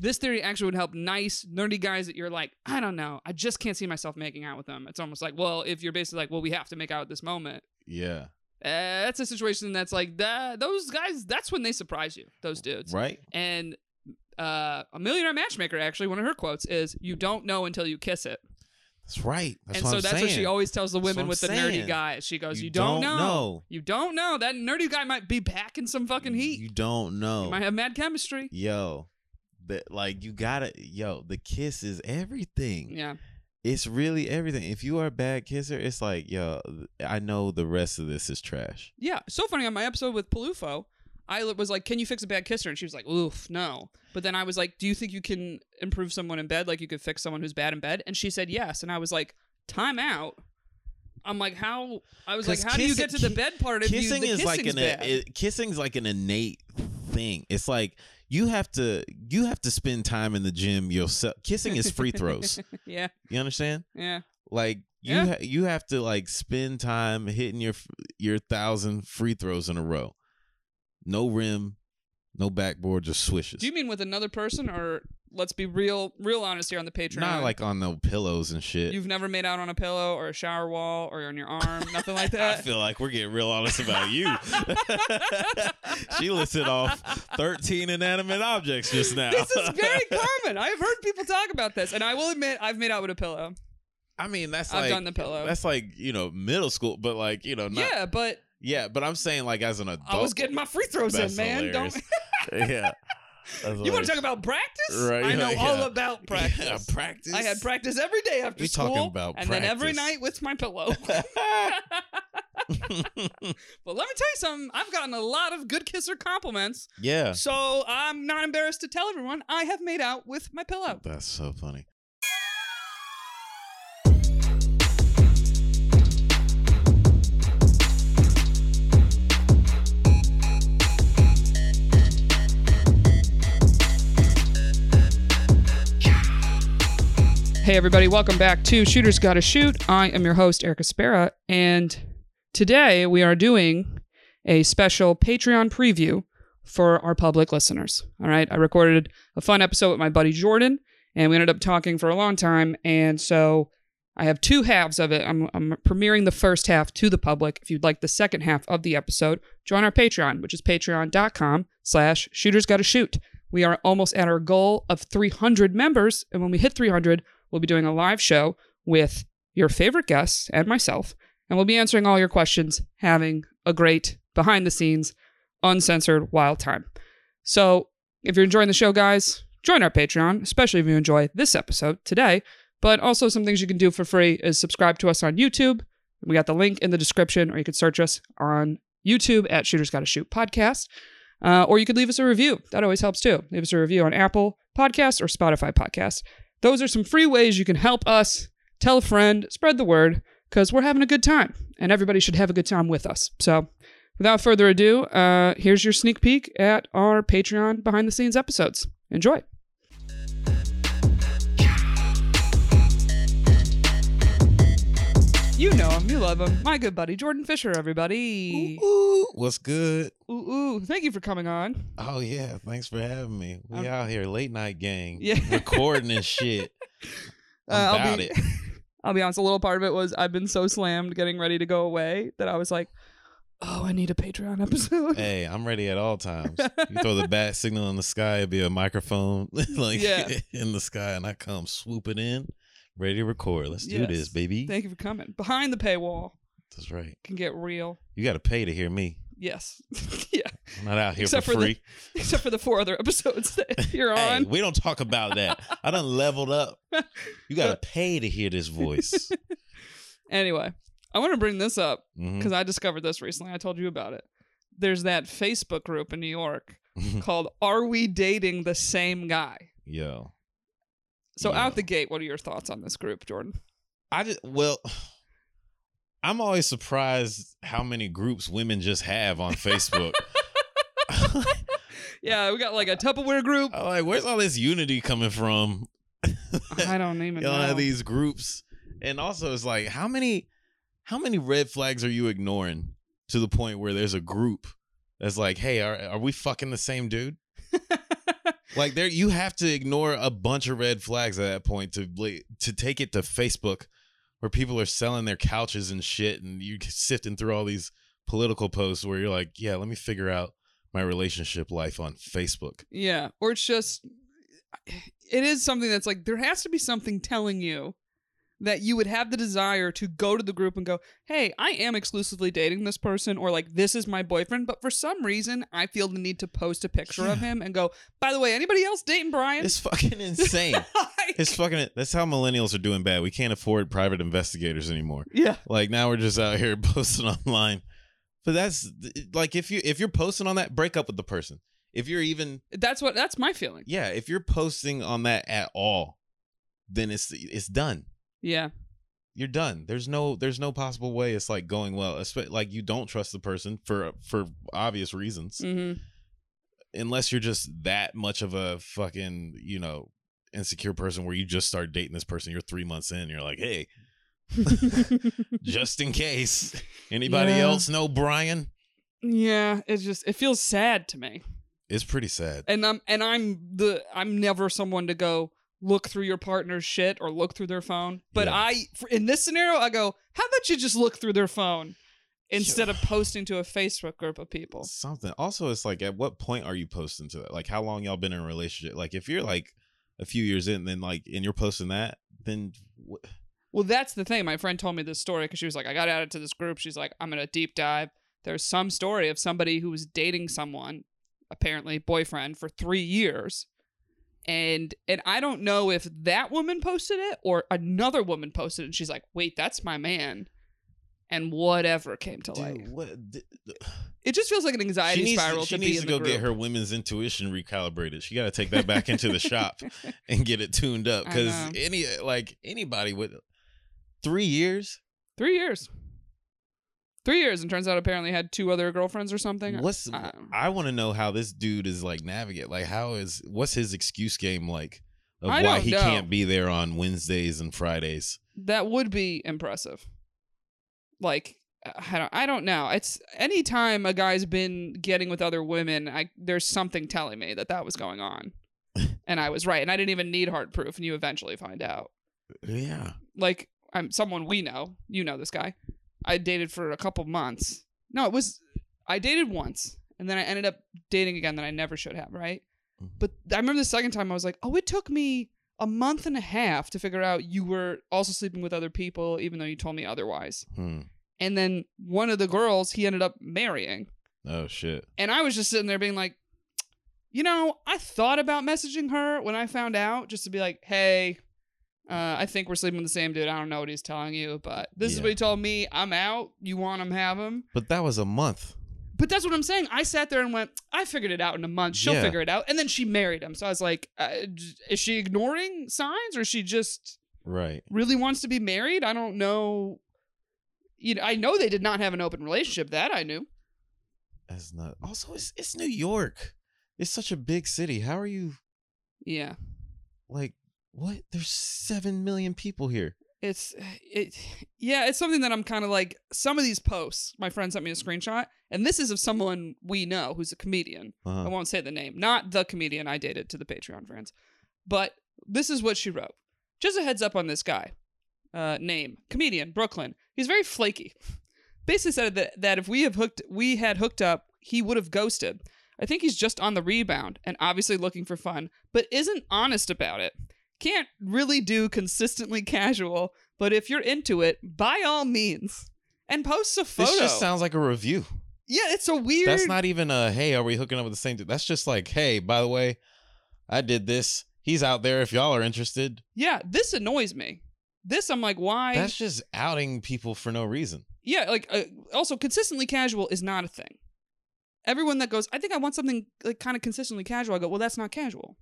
this theory actually would help nice, nerdy guys that you're like, I don't know, I just can't see myself making out with them. It's almost like, well, if you're basically like, well, we have to make out at this moment. Yeah. Uh, that's a situation that's like that. Those guys, that's when they surprise you. Those dudes, Right. and uh, a millionaire matchmaker actually one of her quotes is you don't know until you kiss it That's right. That's and so I'm that's saying. what she always tells the women with the I'm nerdy guys she goes you, You don't, don't know. know. you don't know that nerdy guy might be packing some fucking heat You don't know. you might have mad chemistry yo, that like you gotta yo. The kiss is everything. yeah It's really everything. If you are a bad kisser, it's like yo. I know the rest of this is trash. yeah so funny on my episode with Palufo I was like, "Can you fix a bad kisser?" And she was like, "Oof, no." But then I was like, "Do you think you can improve someone in bed? Like you could fix someone who's bad in bed?" And she said yes. And I was like, "Time out." I'm like, "How?" I was like, "How do you get to the bed part if you kissing the is like an bad?" it, kissing's like an innate thing. It's like you have to you have to spend time in the gym yourself. Kissing is free throws. yeah, You understand? yeah. Like you Yeah. ha- you have to like spend time hitting your your thousand free throws in a row. No rim, no backboard, just swishes. Do you mean with another person, or let's be real, real honest here on the Patreon? Not like on the pillows and shit. you've never made out on a pillow or a shower wall or on your arm, nothing like that. I feel like we're getting real honest about you. she listed off 13 inanimate objects just now. this is very common. I've heard people talk about this, and I will admit I've made out with a pillow. I mean, that's I've like done the pillow. That's like you know middle school, but like you know not yeah, but yeah. But I'm saying like as an adult, I was getting my free throws in, man. hilarious. Don't yeah. You want to talk about practice? Right, I know yeah. all about practice. Yeah, practice. I had practice every day after We school, talking about and then every night with my pillow. But let me tell you something. I've gotten a lot of good kisser compliments, yeah, so I'm not embarrassed to tell everyone I have made out with my pillow. that's so funny. Hey, everybody, welcome back to Shooters Gotta Shoot. I am your host, Erica Spera, and today we are doing a special Patreon preview for our public listeners. All right, I recorded a fun episode with my buddy Jordan, and we ended up talking for a long time, and so I have two halves of it. I'm, I'm premiering the first half to the public. If you'd like the second half of the episode, join our Patreon, which is patreon.com slash shooters gotta shoot. We are almost at our goal of 300 members, and when we hit 300, we'll be doing a live show with your favorite guests and myself, and we'll be answering all your questions, having a great behind the scenes, uncensored wild time. So, if you're enjoying the show, guys, join our Patreon, especially if you enjoy this episode today. But also, some things you can do for free is subscribe to us on YouTube. We got the link in the description, or you could search us on YouTube at Shooters Gotta Shoot Podcast. Uh, or you could leave us a review. That always helps too. Leave us a review on Apple Podcasts or Spotify Podcasts. Those are some free ways you can help us. Tell a friend, spread the word, because we're having a good time, and everybody should have a good time with us. So, without further ado, uh, here's your sneak peek at our Patreon behind the scenes episodes. Enjoy. You know him, you love him. My good buddy, Jordan Fisher, everybody. Ooh, ooh, what's good? Ooh, ooh. Thank you for coming on. Oh yeah, thanks for having me. We Um, out here late night gang, Yeah. recording and shit. Uh, I'm I'll about be- it. I'll be honest, a little part of it was I've been so slammed getting ready to go away that I was like, oh, I need a Patreon episode. Hey, I'm ready at all times. You throw the bat signal in the sky, it'll be a microphone like Yeah. in the sky, and I come swooping in, ready to record. Let's do Yes. this, baby. Thank you for coming. Behind the paywall That's right. can get real. You got to pay to hear me. Yes. yeah. I'm not out here Except for for the- free. Except for the four other episodes that you're Hey, on. we don't talk about that. I done leveled up. You got to pay to hear this voice. Anyway, I want to bring this up Mhm. because I discovered this recently. I told you about it. There's that Facebook group in New York called Are We Dating the Same Guy? Yo, So, Yeah. out the gate, what are your thoughts on this group, Jordan? I just well, I'm always surprised how many groups women just have on Facebook. Yeah, we got like a Tupperware group. I'm like, where's all this unity coming from? I don't even Y'all know. have these groups, and also it's like, how many, how many red flags are you ignoring to the point where there's a group that's like, hey, are are we fucking the same dude? Like there, you have to ignore a bunch of red flags at that point to to take it to Facebook, where people are selling their couches and shit, and you sifting through all these political posts where you're like, yeah, let me figure out my relationship life on Facebook. Yeah, or it's just it is something that's like there has to be something telling you that you would have the desire to go to the group and go, "Hey, I am exclusively dating this person or like this is my boyfriend, but for some reason I feel the need to post a picture of him and go, "By the way, anybody else dating Brian?" It's fucking insane. Like- it's fucking. That's how millennials are doing bad. We can't afford private investigators anymore. yeah. Like now we're just out here posting online. But that's like if you if you're posting on that, break up with the person. If you're even That's what that's my feeling. yeah, if you're posting on that at all, then it's it's done. Yeah. You're done. There's no there's no possible way it's like going well. Like you don't trust the person for for obvious reasons, Mhm. unless you're just that much of a fucking you know insecure person where you just start dating this person. You're three months in. You're like, hey, just in case. Anybody Yeah. else know Brian? yeah, it's just it feels sad to me. It's pretty sad. and I'm and I'm the I'm never someone to go look through your partner's shit or look through their phone. But Yeah. I for, in this scenario I go, how about you just look through their phone instead of posting to a Facebook group of people? Something. Also, it's like, at what point are you posting to that? Like, how long y'all been in a relationship? Like, if you're like a few years in, then like, and you're posting that, then wh- Well, that's the thing. My friend told me this story because she was like, I got added to this group. She's like, I'm gonna deep dive. There's some story of somebody who was dating someone, apparently boyfriend, for three years. And and I don't know if that woman posted it or another woman posted it. And she's like, wait, that's my man. And whatever came to light. what? d- d- It just feels like an anxiety She spiral to, she to needs to go get her women's intuition recalibrated. She got to take that back into the shop and get it tuned up because any like anybody with three years. Three years. Three years, and turns out apparently had two other girlfriends or something. What's Uh, I want to know how this dude is like navigate. Like, how is what's his excuse game like of I why don't he know. can't be there on Wednesdays and Fridays? that would be impressive. Like I don't, I don't know. It's anytime a guy's been getting with other women, I there's something telling me that that was going on, and I was right, and I didn't even need hard proof, and you eventually find out. Yeah. Like I'm someone we know, you know this guy. I dated for a couple months. No, it was I dated once, and then I ended up dating again that I never should have, right? Mhm. But I remember the second time I was like, oh, it took me a month and a half to figure out you were also sleeping with other people, even though you told me otherwise. Hmm. And then one of the girls he ended up marrying. Oh shit. And I was just sitting there being like, you know, I thought about messaging her when I found out just to be like, hey, uh, I think we're sleeping with the same dude. I don't know what he's telling you, but this is Yeah. what he told me. I'm out. You want him, have him. But that was a month. But that's what I'm saying. I sat there and went, I figured it out in a month. She'll Yeah. figure it out. And then she married him. So I was like, uh, is she ignoring signs or is she just Right. really wants to be married? I don't know. You know, I know they did not have an open relationship. That I knew. That's not. Also, it's it's New York. It's such a big city. How are you Yeah. like? What? There's seven million people here. It's it yeah, it's something that I'm kind of like some of these posts. My friend sent me a screenshot, and this is of someone we know who's a comedian. I Uh-huh. won't say the name, not the comedian I dated to the Patreon friends, but this is what she wrote. Just a heads up on this guy. Uh, name comedian Brooklyn. He's very flaky. Basically said that that if we have hooked, we had hooked up, he would have ghosted. I think he's just on the rebound and obviously looking for fun, but isn't honest about it. Can't really do consistently casual, but if you're into it, by all means, and posts a photo. This just sounds like a review. yeah, it's a weird. That's not even a hey, are we hooking up with the same dude? That's just like, hey, by the way, I did this. He's out there if y'all are interested. Yeah, this annoys me. This I'm like, why? That's just outing people for no reason. yeah, like uh, also consistently casual is not a thing. Everyone that goes, I think I want something like kind of consistently casual. I go, well, that's not casual.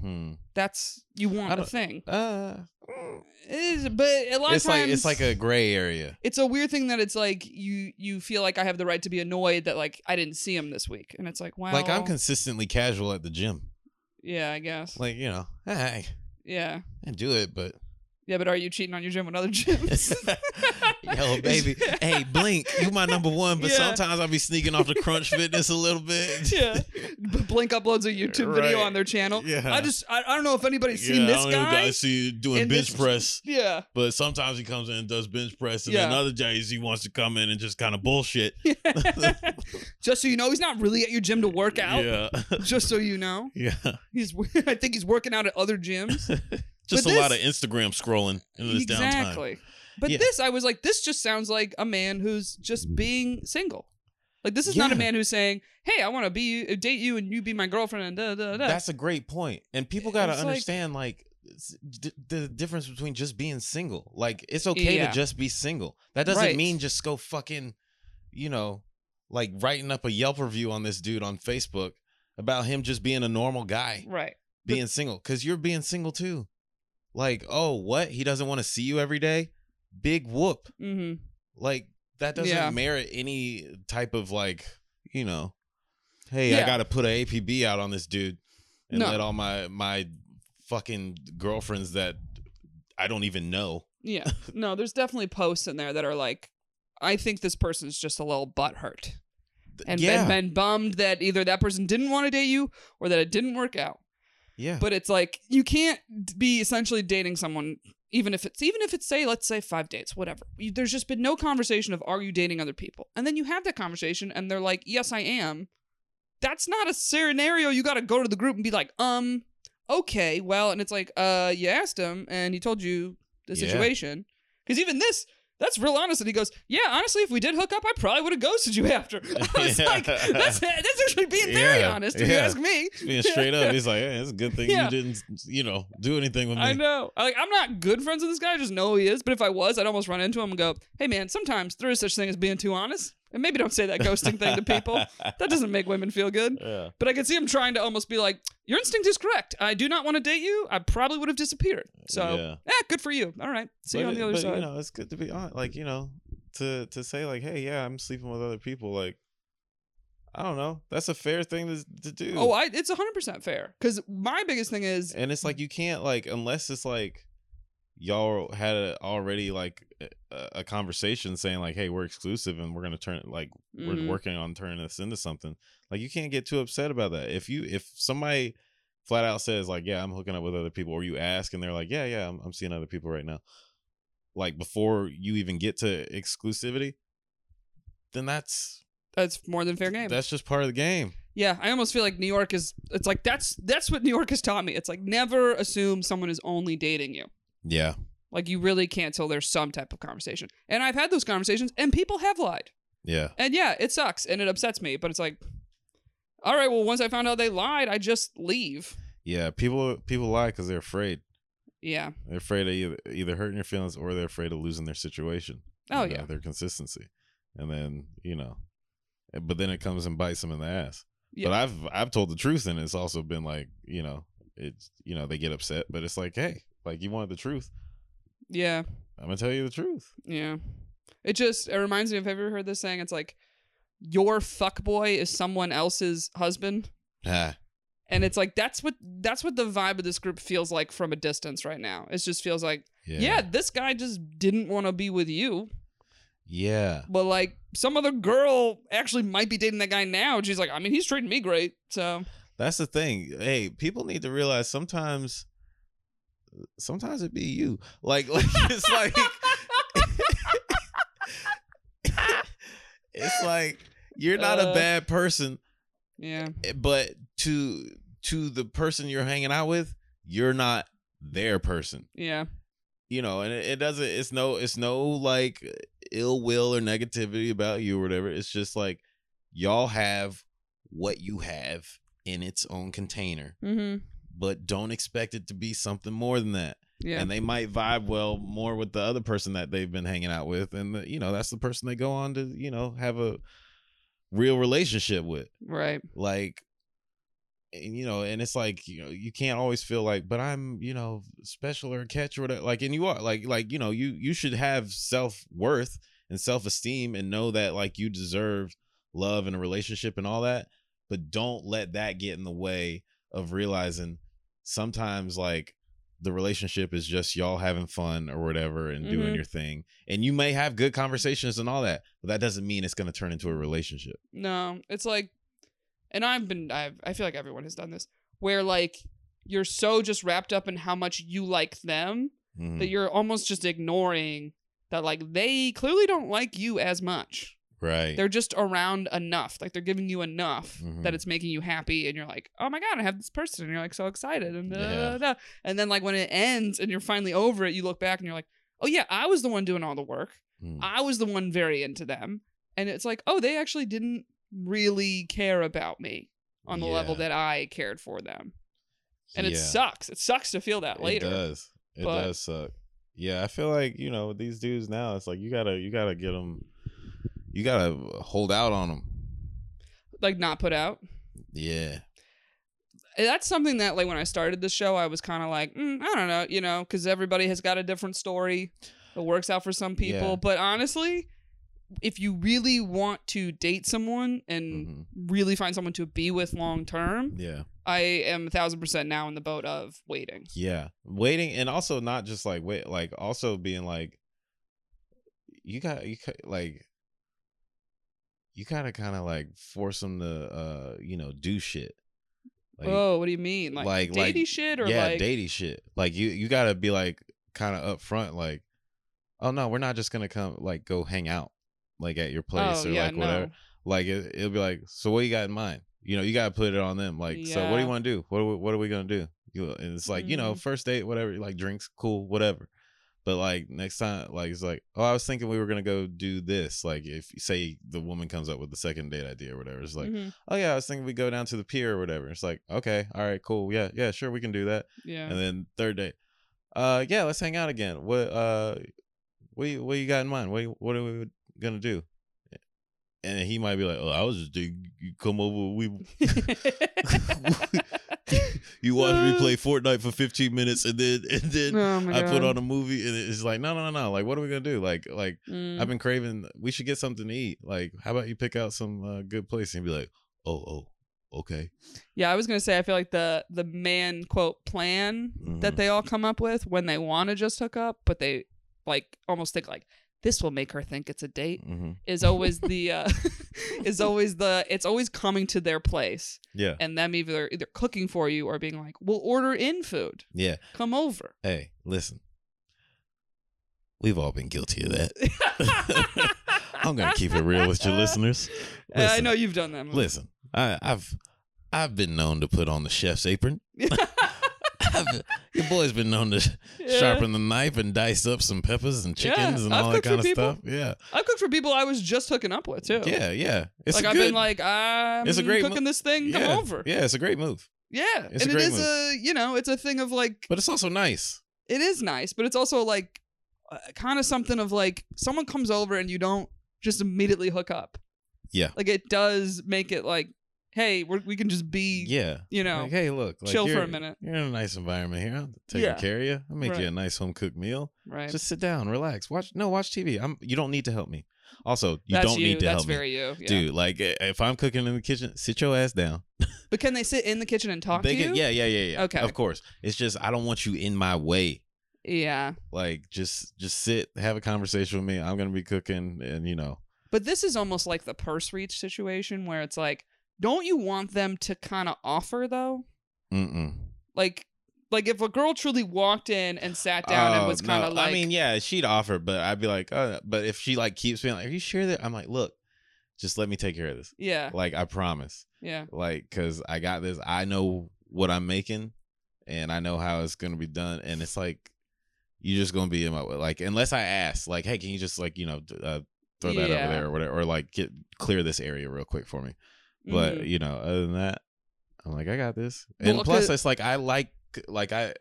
Hmm. That's you want a thing. Uh, It is, but a lot it's of times like it's like a gray area. it's a weird thing that it's like you you feel like I have the right to be annoyed that like I didn't see him this week, and it's like, wow, Like I'm consistently casual at the gym. yeah, I guess, Like you know, hey, yeah, I do it, but Yeah, but are you cheating on your gym with other gyms? Yo, baby. hey, Blink, you my number one, but Yeah. sometimes I'll be sneaking off the Crunch Fitness a little bit. yeah. Blink uploads a YouTube video on their channel. Yeah. I just I, I don't know if anybody's seen Yeah, this I guy. gotta see you doing bench this- press. Yeah. But sometimes he comes in and does bench press, and Yeah. then other days he wants to come in and just kind of bullshit. just so you know, he's not really at your gym to work out. Yeah, Just so you know, yeah. he's. I think he's working out at other gyms. Just But a lot of Instagram scrolling in this downtime. exactly. But Yeah. this, I was like, this just sounds like a man who's just mm-hmm. being single. Like this is not a man who's saying, "Hey, I want to be uh, date you and you be my girlfriend." And da da da. That's a great point, and people got to It's like- understand like s- d- the difference between just being single. Like it's okay Yeah. to just be single. That doesn't Right. mean just go fucking, you know, like writing up a Yelp review on this dude on Facebook about him just being a normal guy right. But- being single because you're being single too. Like, oh, what? He doesn't want to see you every day? Big whoop. Mm-hmm. Like that doesn't Yeah. merit any type of like, you know, hey, Yeah. I got to put a APB out on this dude and No. let all my my fucking girlfriends that I don't even know. Yeah. No, there's definitely posts in there that are like, I think this person's just a little butthurt and yeah, been, been bummed that either that person didn't want to date you or that it didn't work out. Yeah, But it's like you can't be essentially dating someone, even if it's even if it's say let's say five dates, whatever. You, there's just been no conversation of are you dating other people, and then you have that conversation, and they're like, yes, I am. That's not a scenario you got to go to the group and be like, um, okay, well, and it's like, uh, you asked him and he told you the Yeah. situation, because even this. That's real honest. And he goes, Yeah, honestly, if we did hook up, I probably would have ghosted you after. I was Yeah. like, That's that's actually being very Yeah. honest, if you ask me. being straight up, he's like, hey, it's a good thing Yeah. you didn't, you know, do anything with me. I know. Like I'm not good friends with this guy. I just know who he is. But if I was, I'd almost run into him and go, "Hey, man, sometimes there is such thing as being too honest." And maybe don't say that ghosting thing to people. That doesn't make women feel good. Yeah. But I could see him trying to almost be like, "Your instinct is correct. I do not want to date you. I probably would have disappeared." So, Yeah. yeah, good for you. All right, see you on the other but, side. You know, it's good to be on. Like you know, to to say like, hey, yeah, I'm sleeping with other people. Like, I don't know. That's a fair thing to to do. oh, I, it's 100 percent fair. Because my biggest thing is, and it's like you can't like unless it's like y'all had a, already like a, a conversation saying like, hey, we're exclusive and we're gonna turn like Mhm. we're working on turning this into something. Like you can't get too upset about that. If you if somebody flat out says like, yeah, I'm hooking up with other people, or you ask and they're like, yeah, yeah, I'm, I'm seeing other people right now. Like before you even get to exclusivity, then that's that's more than fair game. that's just part of the game. Yeah, I almost feel like New York is. It's like that's that's what New York has taught me. It's like never assume someone is only dating you. Yeah. Like you really can't till there's some type of conversation. And I've had those conversations, and people have lied. Yeah. And yeah, it sucks and it upsets me. But it's like, all right, well, once I found out they lied, I just leave. Yeah. People people lie because they're afraid. Yeah. They're afraid of either, either hurting your feelings or they're afraid of losing their situation. Oh know, yeah. their consistency, and then you know, eh, but then it comes and bites them in the ass. Yeah. But I've I've told the truth, and it's also been like you know, it's you know they get upset, but it's like hey, like you wanted the truth, Yeah. I'm gonna tell you the truth. Yeah. It just it reminds me of have you ever heard this saying? It's like your fuck boy is someone else's husband. Yeah. And it's like that's what that's what the vibe of this group feels like from a distance right now. It just feels like yeah, yeah, this guy just didn't want to be with you. yeah, But like some other girl actually might be dating that guy now. And she's like, I mean, he's treating me great. So That's the thing. Hey, people need to realize sometimes, sometimes it be you. Like, like it's like, it's like you're not Uh. a bad person, yeah. eh, but to to the person you're hanging out with, you're not their person. Yeah. You know, and it, it doesn't. It's no. It's no like ill will or negativity about you or whatever. It's just like y'all have what you have in its own container Mm-hmm. But don't expect it to be something more than that. Yeah. And they might vibe well more with the other person that they've been hanging out with, and the, you know that's the person they go on to you know have a real relationship with. right. Like, and you know, and it's like you know you can't always feel like, but I'm you know special or catch or whatever. Like, and you are like like you know you you should have self worth and self esteem and know that like you deserve love and a relationship and all that, but don't let that get in the way of realizing sometimes like the relationship is just y'all having fun or whatever and doing Mhm. your thing. And you may have good conversations and all that, but that doesn't mean it's going to turn into a relationship. No, it's like, and I've been, I've, I feel like everyone has done this, where like you're so just wrapped up in how much you like them Mhm. that you're almost just ignoring that like they clearly don't like you as much. Right. They're just around enough, like they're giving you enough Mhm. that it's making you happy, and you're like, oh my god, I have this person, and you're like so excited, and da, Yeah. da, da. and then like when it ends and you're finally over it, you look back and you're like, oh yeah, I was the one doing all the work. Mm. I was the one very into them. And it's like, oh, they actually didn't really care about me on the level that I cared for them. And it sucks. It sucks to feel that later. It does. It but- does suck. Yeah, I feel like you know these dudes now. It's like you gotta you gotta get them. You gotta hold out on them. Like not put out. Yeah. That's something that like when I started the show, I was kind of like, mm, I don't know, you know, because everybody has got a different story. It works out for some people, Yeah. but honestly, if you really want to date someone and Mhm. really find someone to be with long term, Yeah. I am a thousand percent now in the boat of waiting. Yeah. Waiting and also not just like wait, like also being like, you got you ca- like. You gotta kind of like force them to, uh, you know, do shit. Like, oh, what do you mean? Like, like- datey like- shit or yeah, like datey shit. Like you, you gotta be like kind of upfront. Like, oh no, we're not just gonna come like go hang out like at your place oh, or yeah, like whatever. no. Like it, it'll be like, so what you got in mind? You know, you gotta put it on them. Like, so what do you want to do? What are we, what are we gonna do? You and it's like you know, Mhm. first date, whatever. Like drinks, cool, whatever. But like next time, like it's like, oh, I was thinking we were gonna go do this. Like if say the woman comes up with the second date idea or whatever, it's like, Mhm. oh yeah, I was thinking we go down to the pier or whatever. It's like, okay, all right, cool, yeah, yeah, sure, we can do that. yeah. And then third date, uh, yeah, let's hang out again. What uh, what you, what you got in mind? What what are we gonna do? And he might be like, oh, I was just you come over, we you watch me play Fortnite for 15 minutes, and then and then oh I put on a movie, and it's like, no, no, no, no. Like, what are we gonna do? Like, like Mm. I've been craving. We should get something to eat. Like, how about you pick out some uh, good place and be like, oh, oh, okay. Yeah, I was gonna say I feel like the the man quote plan that Mhm. they all come up with when they want to just hook up, but they like almost think like this will make her think it's a date hmm is always the uh is always the it's always coming to their place Yeah, and them either either cooking for you or being like we'll order in food yeah. come over Hey, listen. We've all been guilty of that. I'm gonna keep it real with your listeners. I know you've done that. Listen, I, I've I've been known to put on the chef's apron. Your boy's been known to Yeah. sharpen the knife and dice up some peppers and Yeah, chickens and I've all that kind of people. stuff. Yeah, I've cooked for people I was just hooking up with too. yeah, yeah. It's like I've good, been like, I'm it's a great mo- cooking this thing. Come over. Yeah, it's a great move, Yeah, It's a and it great is a you know it's a thing of like but it's also nice. it is nice, but it's also like uh, kind of something of like someone comes over and you don't just immediately hook up. Yeah. like it does make it like, hey, we're, we can just be Yeah, you know like hey, look, like, chill for a minute. You're in a nice environment here. I'm taking Yeah. care of you. I'll make Right. you a nice home cooked meal. right. Just sit down, relax, watch. No, watch TV. I'm. You don't need to help me. Also, you That's don't you. need to That's help me. very you, yeah. Dude, like if I'm cooking in the kitchen, sit your ass down. But can they sit in the kitchen and talk They to can- you? yeah, yeah, yeah, yeah. Okay. Of course. It's just I don't want you in my way. Yeah. Like just just sit, have a conversation with me. I'm gonna be cooking and you know. But this is almost like the purse reach situation where it's like, don't you want them to kind of offer though? Mm-mm. Like, like if a girl truly walked in and sat down and Oh, was kind of no. like, I mean, yeah, she'd offer, but I'd be like, uh, but if she like keeps being like, Are you sure that I'm like, look, just let me take care of this. yeah, Like, I promise. yeah, Like, cause I got this. I know what I'm making and I know how it's gonna be done. And it's like you're just gonna be in my way. Like, unless I ask, like, hey, can you just like, you know, uh, throw that Yeah. over there or whatever, or like get clear this area real quick for me. But Mhm. you know, other than that, I'm like, I got this. Well, And plus, it's like I like, like I,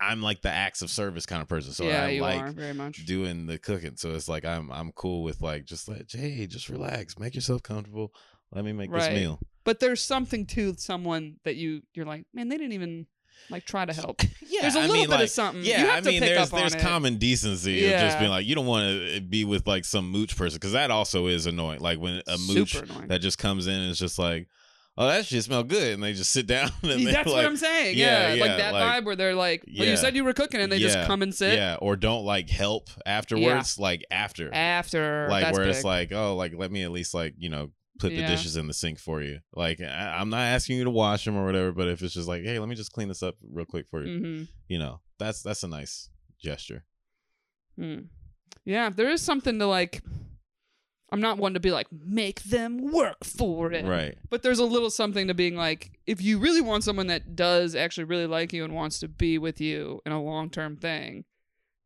I'm like the acts of service kind of person, so yeah, I like are very much. doing the cooking. So it's like I'm I'm cool with like just let hey, just relax, make yourself comfortable. Let me make Right. this meal. But there's something to someone that you you're like, man, they didn't even like try to help. Yeah, there's a I little mean, bit like, of something. Yeah, you have I mean, there's there's common decency of just being like, you don't want to eh, be with like some mooch person because that also is annoying. Like when a mooch that just comes in and is just like, oh, that shit smell good, and they just sit down. And That's like, what I'm saying. yeah, Yeah, yeah, like that like- vibe where they're like, well, Yeah. you said you were cooking, and they just come and sit Yeah, or don't like help afterwards, like after, after. like That's where big. it's like, oh, like let me at least like you know put the dishes in the sink for you. Like I, I'm not asking you to wash them or whatever, but if it's just like, hey, let me just clean this up real quick for you, Mhm. you know, that's that's a nice gesture. Hmm. Yeah, there is something to like. I'm not one to be like make them work for it, Right. But there's a little something to being like, if you really want someone that does actually really like you and wants to be with you in a long term thing,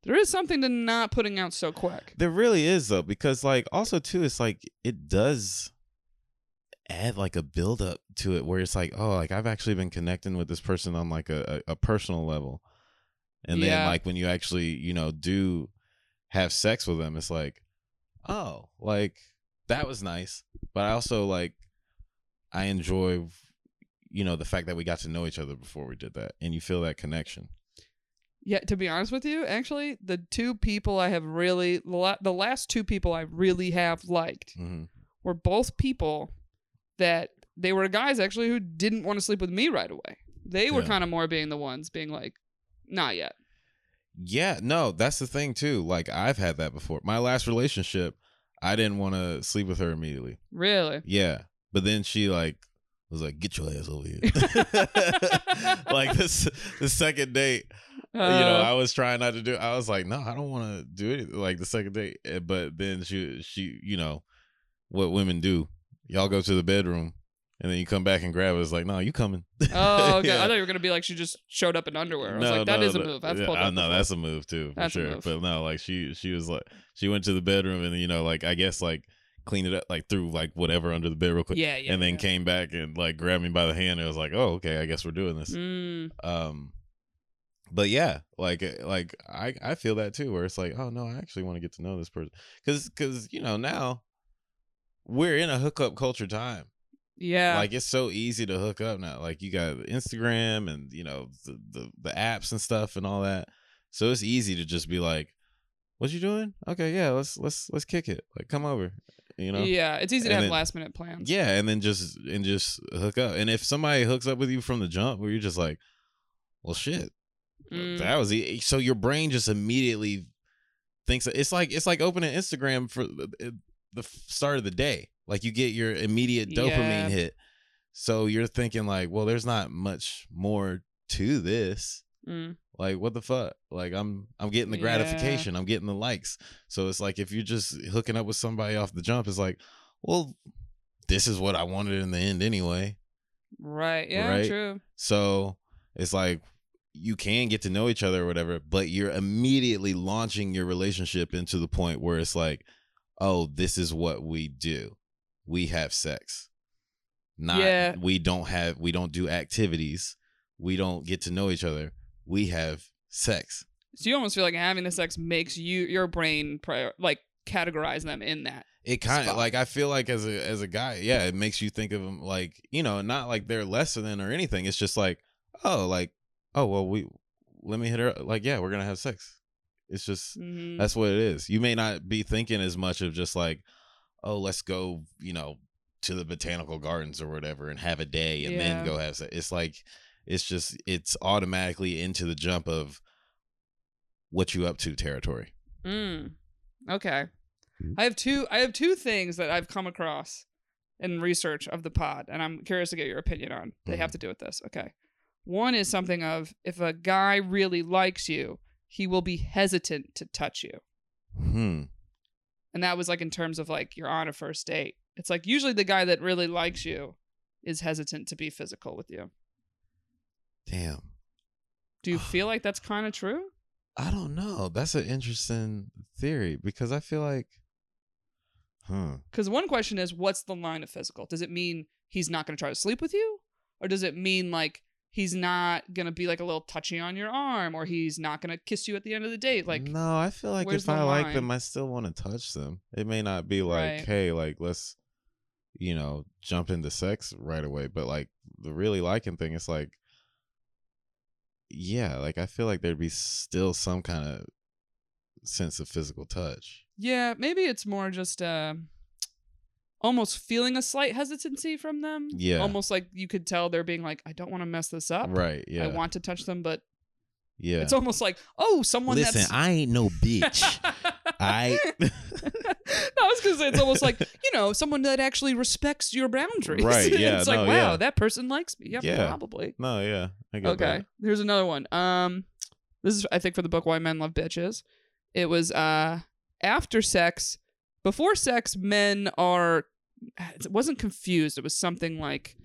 there is something to not putting out so quick. There really is though, because like also too, it's like it does add like a build up to it where it's like, oh, like I've actually been connecting with this person on like a, a, a personal level. And then like when you actually, you know, do have sex with them, it's like, oh, like that was nice. But I also like I enjoy you know, the fact that we got to know each other before we did that and you feel that connection. Yeah, to be honest with you, actually, the two people I have really, the last two people I really have liked hmm were both people that they were guys actually who didn't want to sleep with me right away. They were Yeah. kind of more being the ones being like, not yet. Yeah, no, that's the thing too. Like I've had that before. My last relationship, I didn't want to sleep with her immediately. Really? Yeah, but then she like was like, "Get your ass over here." like this, the second date, you know, Uh, I was trying not to do. I was like, "No, I don't want to do it." Like the second date, Eh, but then she, she, you know, what women do. Y'all go to the bedroom, and then you come back and grab it. It's like, "No, you coming?" oh, okay. Yeah. I thought you were gonna be like she just showed up in underwear. I was like, that no, is a move. I've Yeah, I know that's a move too, for That's sure. But no, like she she was like she went to the bedroom and you know like I guess like cleaned it up like threw like whatever under the bed real quick, yeah, yeah. and then yeah. came back and like grabbed me by the hand. and it was like, oh okay, I guess we're doing this. Mm, Um, but yeah, like uh, like I I feel that too, where it's like, oh no, I actually want to get to know this person because because you know now we're in a hookup culture time. Yeah. like it's so easy to hook up now. Like you got instagram and you know the, the the apps and stuff and all that. So it's easy to just be like what you doing? Okay yeah let's let's let's kick it. Like come over you know? Yeah, it's easy to and have then- last minute plans. yeah and then just and just hook up. And if somebody hooks up with you from the jump where you're just like well shit. Mm. that was e- so your brain just immediately thinks it's like it's like opening instagram for the, start of the day like you get your immediate dopamine Yeah. hit so you're thinking like well there's not much more to this Mm. like what the fuck like i'm i'm getting the Yeah. gratification i'm getting the likes so it's like if you're just hooking up with somebody off the jump it's like well this is what i wanted in the end anyway Right. Yeah. Right? True. so it's like you can get to know each other or whatever, but you're immediately launching your relationship into the point where it's like, oh, this is what we do. We have sex. Not Yeah. we don't have we don't do activities. We don't get to know each other. We have sex. So you almost feel like having the sex makes you your brain prior like categorize them in that. It kind of like I feel like as a as a guy, yeah, it makes you think of them like you know, not like they're lesser than or anything. It's just like, oh, like, oh well, we let me hit her. Like, yeah, we're gonna have sex. It's just Mhm. that's what it is. You may not be thinking as much of just like, oh, let's go, you know, to the botanical gardens or whatever and have a day and Yeah. then go have sex. It's like it's just it's automatically into the jump of what you up to territory. Mm. Okay. Mm-hmm. I have two I have two things that I've come across in research of the pod and I'm curious to get your opinion on. They Mm-hmm. have to do with this. Okay. One is something of if a guy really likes you, he will be hesitant to touch you. Hmm. And that was like in terms of like you're on a first date. It's like usually the guy that really likes you is hesitant to be physical with you. Damn. Do you feel like that's kind of true? I don't know. That's an interesting theory because I feel like, huh? Because one question is, what's the line of physical? Does it mean he's not going to try to sleep with you? Or does it mean like he's not going to be like a little touchy on your arm or he's not going to kiss you at the end of the date? Like, no, I feel like if I like them, I still want to touch them. It may not be like, Right. hey, like let's, you know, jump into sex right away. But like the really liking thing, it's like, yeah, like I feel like there'd be still some kind of sense of physical touch. yeah, maybe it's more just, uh, almost feeling a slight hesitancy from them. Yeah. Almost like you could tell they're being like, I don't want to mess this up. Right. Yeah. I want to touch them, but yeah. it's almost like, oh, someone Listen, that's I ain't no bitch. I no, I was gonna say it's almost like you know someone that actually respects your boundaries. Right, yeah, it's like wow, yeah. that person likes me. Yeah, Yeah. probably. no, yeah. I get Okay. Here's another one. Um, this is I think for the book Why Men Love Bitches. It was uh after sex, before sex, men are. It wasn't confused. It was something like.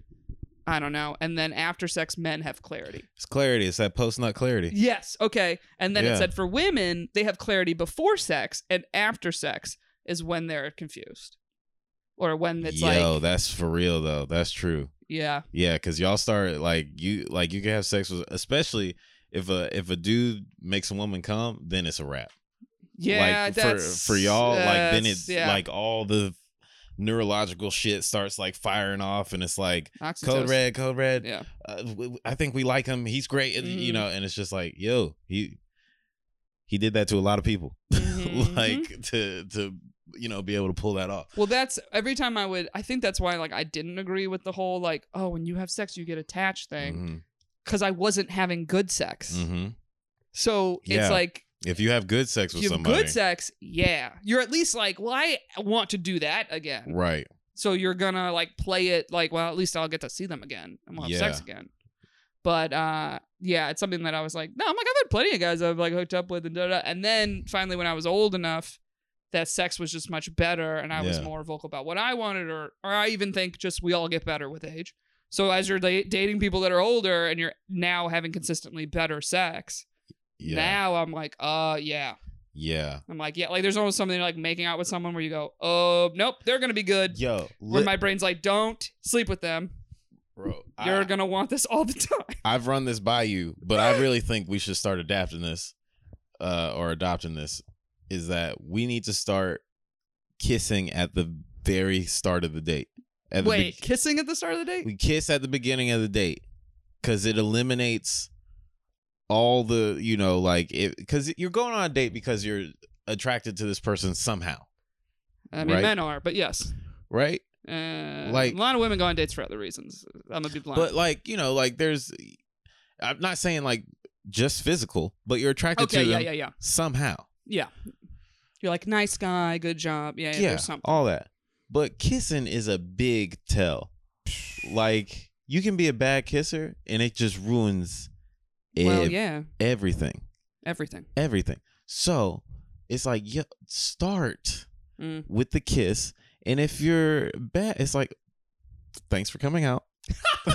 I don't know. And then after sex, men have clarity. It's clarity. It's that post nut clarity. Yes. Okay. And then it said for women, they have clarity before sex, and after sex is when they're confused, or when it's Yo, like, that's for real though. That's true. yeah, Yeah, because y'all start like you like you can have sex with especially if a if a dude makes a woman come, then it's a wrap. Yeah. like for that's, for y'all, like then it's yeah. like all the neurological shit starts like firing off, and it's like Oxytocin. code red, code red. Yeah. Uh, I think we like him. He's great, and, you know. And it's just like, yo, he he did that to a lot of people, Mhm. like to to you know be able to pull that off. Well, that's every time I would. I think that's why like I didn't agree with the whole like oh when you have sex you get attached thing because I wasn't having good sex. hmm So Yeah. it's like If you have good sex if with you have somebody, good sex, yeah, you're at least like well I want to do that again. right? So you're gonna like play it like, well, at least I'll get to see them again and we'll have sex again. But uh yeah, it's something that I was like, no, I'm like, I've had plenty of guys I've like hooked up with and da da. And then finally when I was old enough that sex was just much better and I was Yeah. more vocal about what I wanted or or I even think just we all get better with age. So as you're da- dating people that are older and you're now having consistently better sex, Yeah, now I'm like, uh yeah. yeah. I'm like, yeah, like there's almost something like making out with someone where you go, oh nope, they're gonna be good. Yo, When li- my brain's like, don't sleep with them. bro, You're I, gonna want this all the time. I've run this by you, but I really think we should start adapting this, uh, or adopting this. Is that we need to start kissing at the very start of the date. At Wait, be- kissing at the start of the date? we kiss at the beginning of the date because it eliminates all the you know like because you're going on a date because you're attracted to this person somehow, I mean, right. men are, but yes. right? Uh, Like- a lot of women go on dates for other reasons. I'm gonna be blunt. But like you know, like there's, I'm not saying like just physical, but you're attracted okay, to yeah, them yeah, yeah, somehow. yeah. You're like nice guy, good job. Yeah, yeah. Yeah, something. all that. But kissing is a big tell. Like you can be a bad kisser, and it just ruins well, ev- yeah, everything, everything. everything. So it's like, yeah, start Mm. with the kiss, and if you're bad, it's like, thanks for coming out.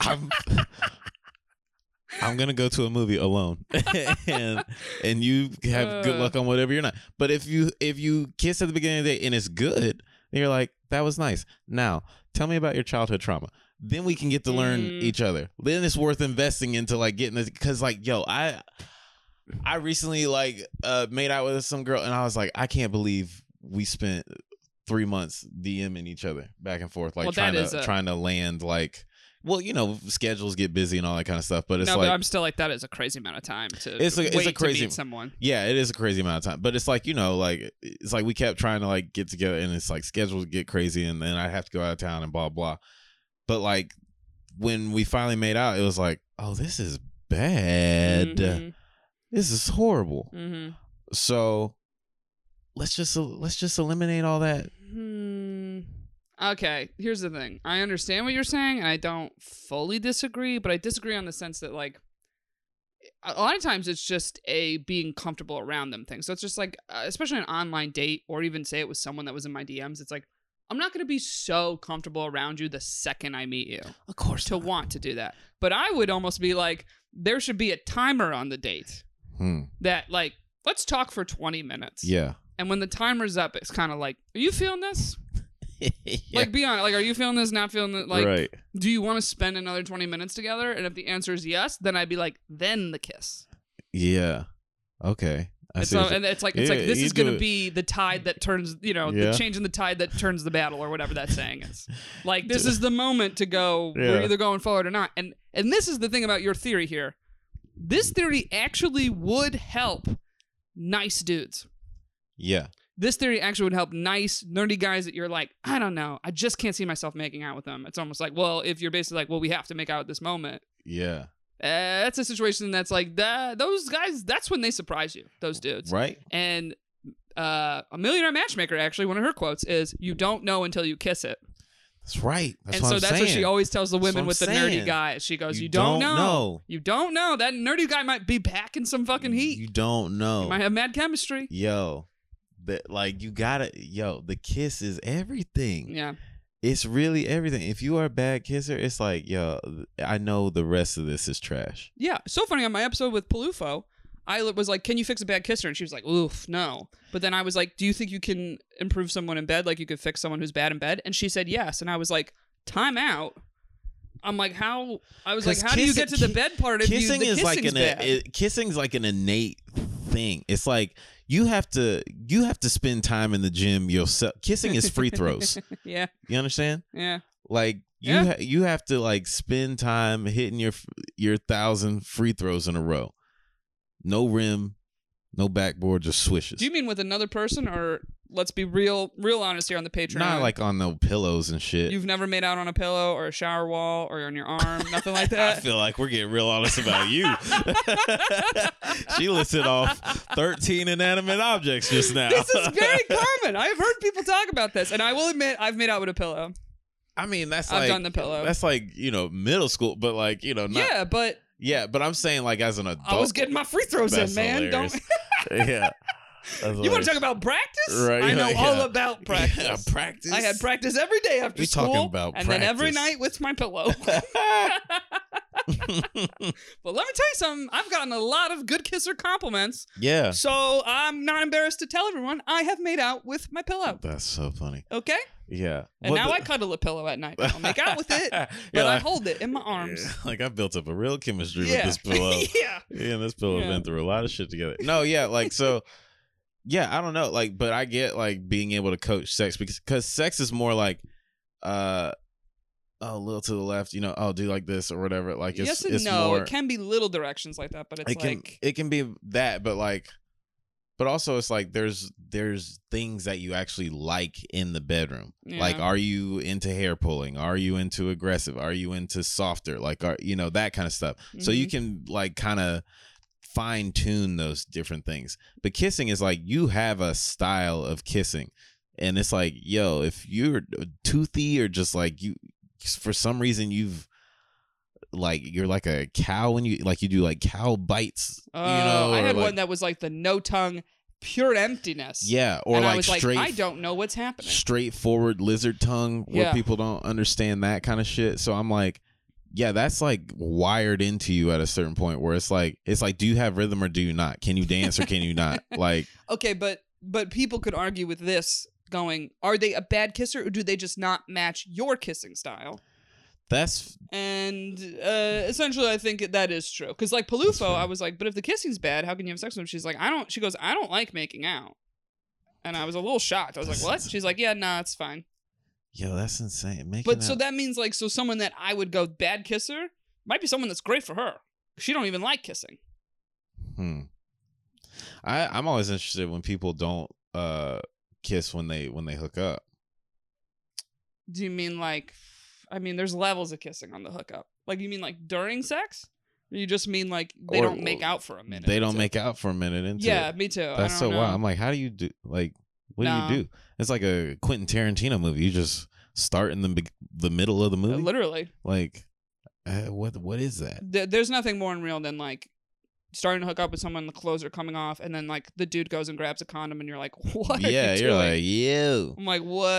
I'm I'm gonna go to a movie alone, and and you have good luck on whatever you're not. But if you if you kiss at the beginning of the day and it's good, you're like that was nice. Now tell me about your childhood trauma. Then we can get to learn Mm. each other. Then it's worth investing into like getting this because like yo I I recently like uh made out with some girl and I was like I can't believe we spent three months DMing each other back and forth like Well, trying to a- trying to land like well you know schedules get busy and all that kind of stuff but it's no, like but I'm still like that is a crazy amount of time to. It's a- it's a crazy- to meet someone. yeah it is a crazy amount of time but it's like you know like it's like we kept trying to like get together and it's like schedules get crazy and then I have to go out of town and blah blah but like when we finally made out it was like oh this is bad Mhm, this is horrible mhm. so let's just let's just eliminate all that Hmm. Okay, here's the thing. I understand what you're saying, and I don't fully disagree, but I disagree on the sense that like a lot of times it's just a being comfortable around them thing. So it's just like, uh, especially an online date, or even say it was someone that was in my DMs. It's like I'm not gonna be so comfortable around you the second I meet you of course to want to do that. But I would almost be like, there should be a timer on the date hmm. that like let's talk for 20 minutes. yeah And when the timer's up, it's kind of like, are you feeling this? yeah. Like, be honest. Like, are you feeling this? Not feeling it? Like, right do you want to spend another 20 minutes together? And if the answer is yes, then I'd be like, then the kiss. yeah okay I And so, and it's like, it's Yeah, like this is going to be the tide that turns, you know, Yeah. the change in the tide that turns the battle, or whatever that saying is. Like, this is the moment to go. We're either going forward or not. And and this is the thing about your theory here. This theory actually would help nice dudes. yeah this theory actually would help nice nerdy guys that you're like, I don't know, I just can't see myself making out with them. It's almost like, well, if you're basically like, well, we have to make out at this moment. Yeah. Uh, that's a situation that's like that. Those guys, that's when they surprise you. Those dudes, Right? and uh, a millionaire matchmaker actually one of her quotes is you don't know until you kiss it That's right. That's and so I'm that's saying. what she always tells the women with the nerdy saying. guys she goes you, You don't, don't know. know. you don't know that nerdy guy might be packing some fucking heat You don't know. he might have mad chemistry yo, that like you gotta yo, the kiss is everything. yeah It's really everything. If you are a bad kisser, it's like, yo, I know the rest of this is trash. yeah so funny on my episode with Palufo I was like, "Can you fix a bad kisser?" And she was like, "Oof, no." But then I was like, "Do you think you can improve someone in bed? Like you could fix someone who's bad in bed?" And she said yes. And I was like, "Time out." I'm like, "How?" I was like, "How do you get to the bed part if you kissing is like an bad?" it, kissing's like an innate thing. It's like you have to you have to spend time in the gym yourself. Kissing is free throws. yeah, You understand? yeah. Like you Yeah. ha- you have to like spend time hitting your your thousand free throws in a row. No rim, no backboard, just swishes. Do you mean with another person, or let's be real, real honest here on the Patreon? Not like on the pillows and shit. you've never made out on a pillow or a shower wall or on your arm, nothing like that. I feel like we're getting real honest about you. she listed off 13 inanimate objects just now. this is very common. I've heard people talk about this, and I will admit I've made out with a pillow. I mean, that's I've like done the pillow. That's like you know middle school, but like you know, not, yeah, but yeah. But I'm saying like as an adult, I was getting my free throws in, man. hilarious. Don't yeah. You want to talk about practice? Right, I know yeah. all about practice. Yeah, practice. I had practice every day after We school, talking about and then every night with my pillow. but let me tell you something. I've gotten a lot of good kisser compliments, yeah, so I'm not embarrassed to tell everyone I have made out with my pillow. that's so funny. Okay, Yeah, and What now the- I cuddle a pillow at night. I'll make out with it, but You're I like- hold it in my arms. Like I built up a real chemistry Yeah, with this pillow. yeah. Yeah, and this pillow Yeah. been through a lot of shit together. No, yeah, like so. Yeah, I don't know, like, but I get like being able to coach sex because because sex is more like, uh, oh, a little to the left, you know, oh, do like this or whatever. Like, it's yes and it's no. more. it can be little directions like that, but it's it can like it can be that, but like, but also it's like there's there's things that you actually like in the bedroom. Like, are you into hair pulling? Are you into aggressive? Are you into softer? Like, are you know that kind of stuff? So you Mm-hmm. can like kind of fine tune those different things. But kissing is like you have a style of kissing, and it's like, yo, if you're toothy or just like you, for some reason you've like you're like a cow when you like you do like cow bites, Oh, you know, I had like- one that was like the no tongue, pure emptiness. yeah, or and like I was straight. like, I don't know what's happening. straightforward lizard tongue where Yeah. people don't understand that kind of shit. So I'm like, yeah, that's like wired into you at a certain point where it's like it's like, do you have rhythm or do you not? Can you dance or can you not? Like, Okay, but but people could argue with this going, are they a bad kisser or do they just not match your kissing style? that's And uh, essentially, I think that is true. Because like Palufo. I was like, but if the kissing's bad, how can you have sex with him? She's like, I don't. She goes, I don't like making out. And I was a little shocked. I was like, what? She's like, yeah, nah, it's fine. Yo, that's insane. Making But so out- that means like, so someone that I would go bad kisser might be someone that's great for her. She don't even like kissing. hmm. I I'm always interested when people don't uh kiss when they when they hook up. Do you mean like, I mean, there's levels of kissing on the hookup. Like, you mean like during sex? Or you just mean like they Or- don't make out for a minute? They don't make out for a minute into Yeah, it. me too. I That's so know. wild. I'm like, how do you do like what No. do you do? It's like a Quentin Tarantino movie. You just start in the the middle of the Uh, movie. literally, Like, uh, what what is that? There's nothing more unreal than like starting to hook up with someone, the clothes are coming off, and then like the dude goes and grabs a condom, and you're like, what? Are yeah, you you're doing? like, you. I'm like, what?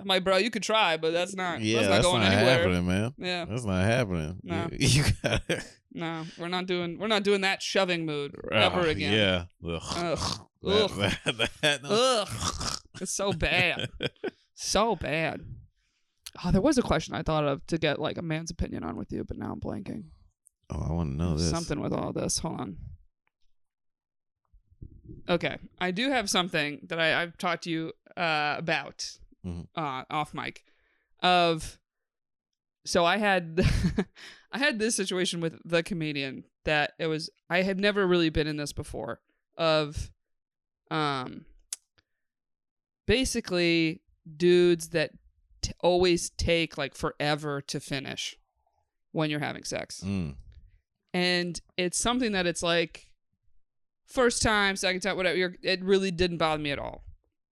I'm like, bro, you could try, but that's not. Yeah, that's not going anywhere. happening, man. Yeah, That's not happening. No. You, you gotta no, we're not doing. We're not doing that shoving mood ever Oh, again. Yeah. Ugh. Ugh. That- Ugh. that- that- Ugh. It's so bad. so bad. Oh, there was a question I thought of to get like a man's opinion on with you, but now I'm blanking. Oh, I want to know this. Something with all this. Hold on. Okay, I do have something that I, I've talked to you uh, about Mhm. uh, off mic. Of so I had I had this situation with the comedian that it was I had never really been in this before. Of um basically dudes that t- always take like forever to finish when you're having sex. Mm. And it's something that it's like first time, second time, whatever, you're, it really didn't bother me at all.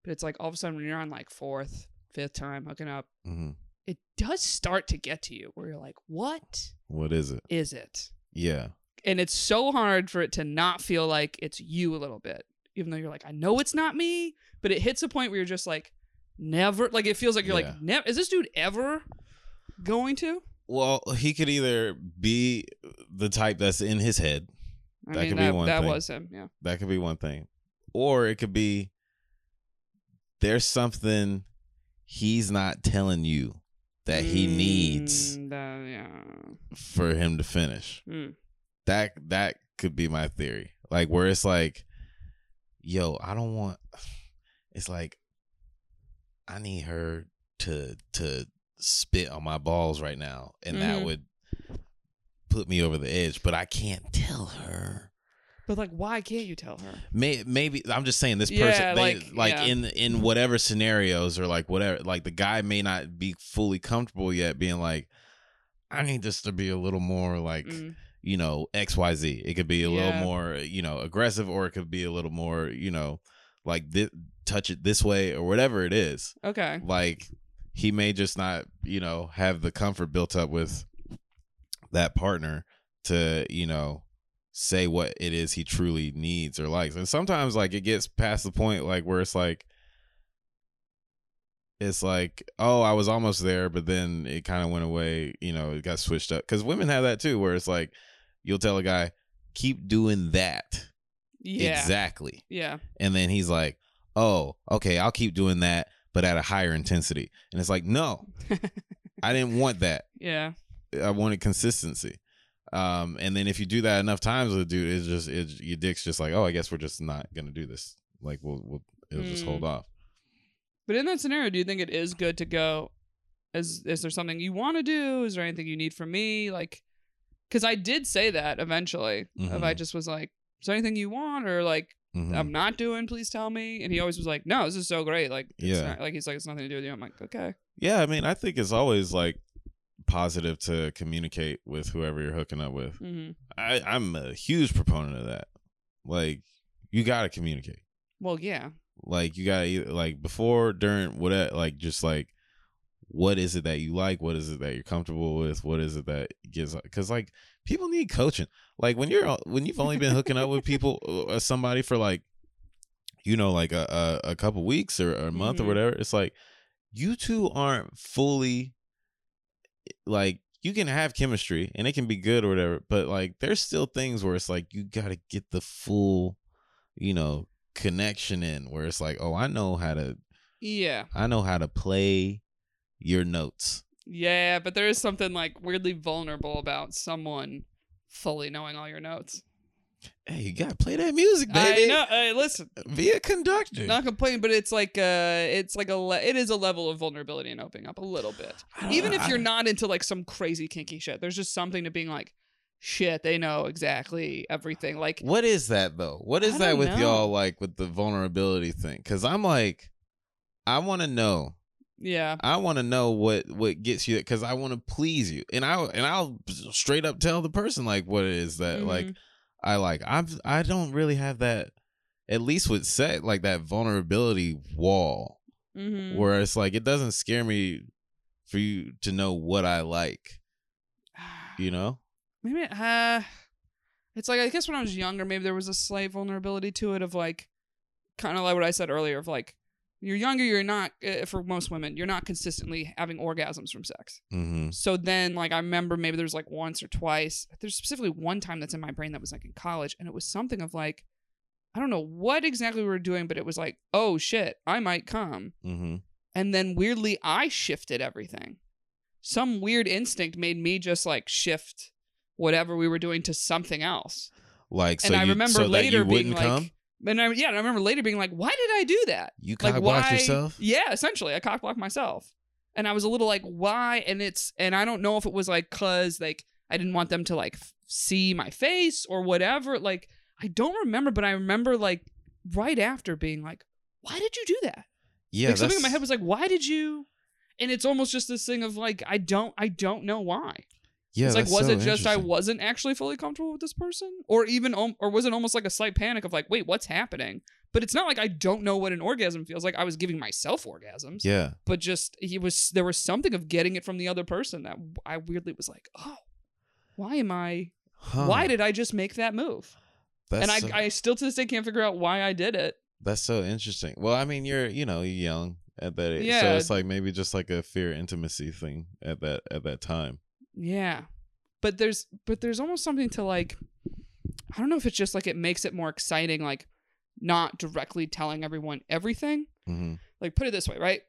But it's like all of a sudden when you're on like fourth, fifth time hooking up, hmm it does start to get to you where you're like, what What is it? is it? Yeah. And it's so hard for it to not feel like it's you a little bit, even though you're like, I know it's not me, but it hits a point where you're just like, never, like it feels like you're Yeah. like, never, is this dude ever going to? Well, he could either be the type that's in his head. I That mean, could be one that thing. was him, yeah. That could be one thing. Or it could be there's something he's not telling you that he needs Mm, that- yeah. for him to finish. Mm. That that could be my theory. Like where it's like, yo, I don't want it's like I need her to to spit on my balls right now and that Mhm. would put me over the edge, but I can't tell her. But like, why can't you tell her? May, maybe I'm just saying this Yeah, person they, like, like yeah. in in whatever scenarios or like whatever like the guy may not be fully comfortable yet being like I need this to be a little more like Mm. You know XYZ. It could be a little more you know aggressive or it could be a little more you know like touch it this way or whatever it is. Okay. Like he may just not you know have the comfort built up with that partner to you know say what it is he truly needs or likes and sometimes like it gets past the point like where it's like it's like oh i was almost there but then it kind of went away you know it got switched up because women have that too where it's like you'll tell a guy keep doing that Yeah. exactly Yeah. and then he's like oh okay i'll keep doing that but at a higher intensity and it's like no i didn't want that Yeah. I wanted consistency. Um, and then if you do that enough times with a dude, it's just it's your dick's just like, oh, I guess we're just not gonna do this. Like we'll we'll it'll just Mm. hold off. But in that scenario, do you think it is good to go? Is is there something you want to do? Is there anything you need from me? Like, because I did say that eventually. If I just was like, "Is there anything you want?" or like, Mhm. "I'm not doing," please tell me. And he always was like, "No, this is so great." Like, it's Yeah. not, like he's like, "It's nothing to do with you." I'm like, "Okay." yeah, I mean, I think it's always like positive to communicate with whoever you're hooking up with. hmm I, I'm a huge proponent of that. Like, you gotta communicate. Well, yeah. Like, you gotta like before, during, whatever. Like, just like, what is it that you like? What is it that you're comfortable with? What is it that gives? Because like, people need coaching. Like when you're when you've only been hooking up with people, uh, somebody for like, you know, like a a, a couple weeks or, or a month Mhm. or whatever. It's like you two aren't fully like you can have chemistry and it can be good or whatever, but like there's still things where it's like you got to get the full, you know, connection in where it's like, oh, I know how to Yeah. I know how to play your notes. Yeah, but there is something like weirdly vulnerable about someone fully knowing all your notes. Hey, you gotta play that music, baby. I know. Hey, listen, Be a conductor. not complaining, but it's like uh it's like a le- it is a level of vulnerability and opening up a little bit. Even know, if you're not into like some crazy kinky shit, there's just something to being like, shit, they know exactly everything. Like, What is that though? What is I that with know. y'all like with the vulnerability thing? Because I'm like, I want to know. Yeah, I want to know what what gets you because I want to please you, and I and I'll straight up tell the person like what it is that like Mhm. I like. I'm I don't really have that. At least with sex, like that vulnerability wall, mm-hmm. where it's like it doesn't scare me for you to know what I like. You know? maybe uh it's like i guess when i was younger maybe there was a slight vulnerability to it of like kind of like what i said earlier of like you're younger you're not uh, for most women you're not consistently having orgasms from sex Mm-hmm. so then like i remember maybe there's like once or twice there's specifically one time that's in my brain that was like in college and it was something of like i don't know what exactly we were doing but it was like oh shit i might come Mm-hmm. and then weirdly i shifted everything some weird instinct made me just like shift whatever we were doing to something else Like so I you, remember so later that you being wouldn't like, come. And I, yeah, I remember later being like, why did I do that? You Like, cock blocked yourself. Yeah, essentially, I cock blocked myself, and I was a little like, why? And it's, and I don't know if it was like, cause like I didn't want them to like f- see my face or whatever. Like I don't remember, but I remember like right after being like, why did you do that? Yeah, like something in my head was like, why did you? And it's almost just this thing of like, I don't, I don't know why. Yeah, it's like, was so it just I wasn't actually fully comfortable with this person, or even, or was it almost like a slight panic of like, wait, what's happening? But it's not like I don't know what an orgasm feels like. I was giving myself orgasms, Yeah, but just he was there was something of getting it from the other person that I weirdly was like, oh, why am I? Huh. Why did I just make that move? That's and I, so, I still to this day can't figure out why I did it. that's so interesting. Well, I mean, you're you know you're young at that age, so it's like maybe just like a fear intimacy thing at that at that time. Yeah. But there's but there's almost something to like I don't know if it's just like it makes it more exciting like not directly telling everyone everything. hmm Like put it this way, right?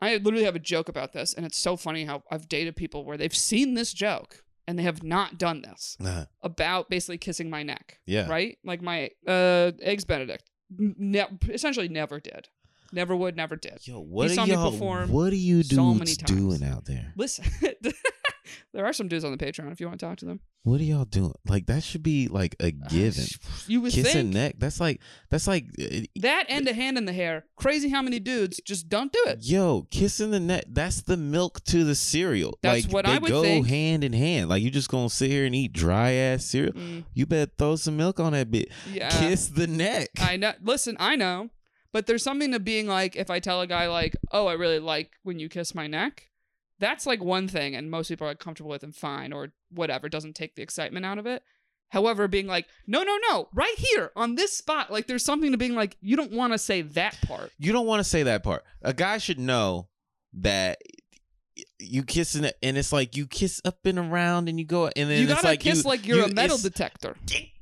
I literally have a joke about this and it's so funny how I've dated people where they've seen this joke and they have not done this about basically kissing my neck, yeah, right? Like my uh eggs benedict ne- essentially never did. Never would, never did. Yo, what saw are y'all? perform What are you so many dudes times. doing out there? Listen, there are some dudes on the Patreon if you want to talk to them. What are y'all doing? Like that should be like a given. You would Kiss think and neck. That's like that's like uh, that and a hand in the hair. Crazy how many dudes just don't do it. Yo, kissing the neck, that's the milk to the cereal. That's like, what they I would go think. hand in hand. Like you just gonna sit here and eat dry ass cereal. Mm, You better throw some milk on that bit. yeah, Kiss the neck. I know. Listen, I know, but there's something to being like, if I tell a guy like, "Oh, I really like when you kiss my neck," that's like one thing, and most people are like comfortable with and fine, or whatever. Doesn't take the excitement out of it. However, being like, "No, no, no, right here on this spot," like there's something to being like, you don't want to say that part. you don't want to say that part. A guy should know that you kissing it, and it's like you kiss up and around, and you go, and then you it's gotta like kiss you, like you're you- a metal detector.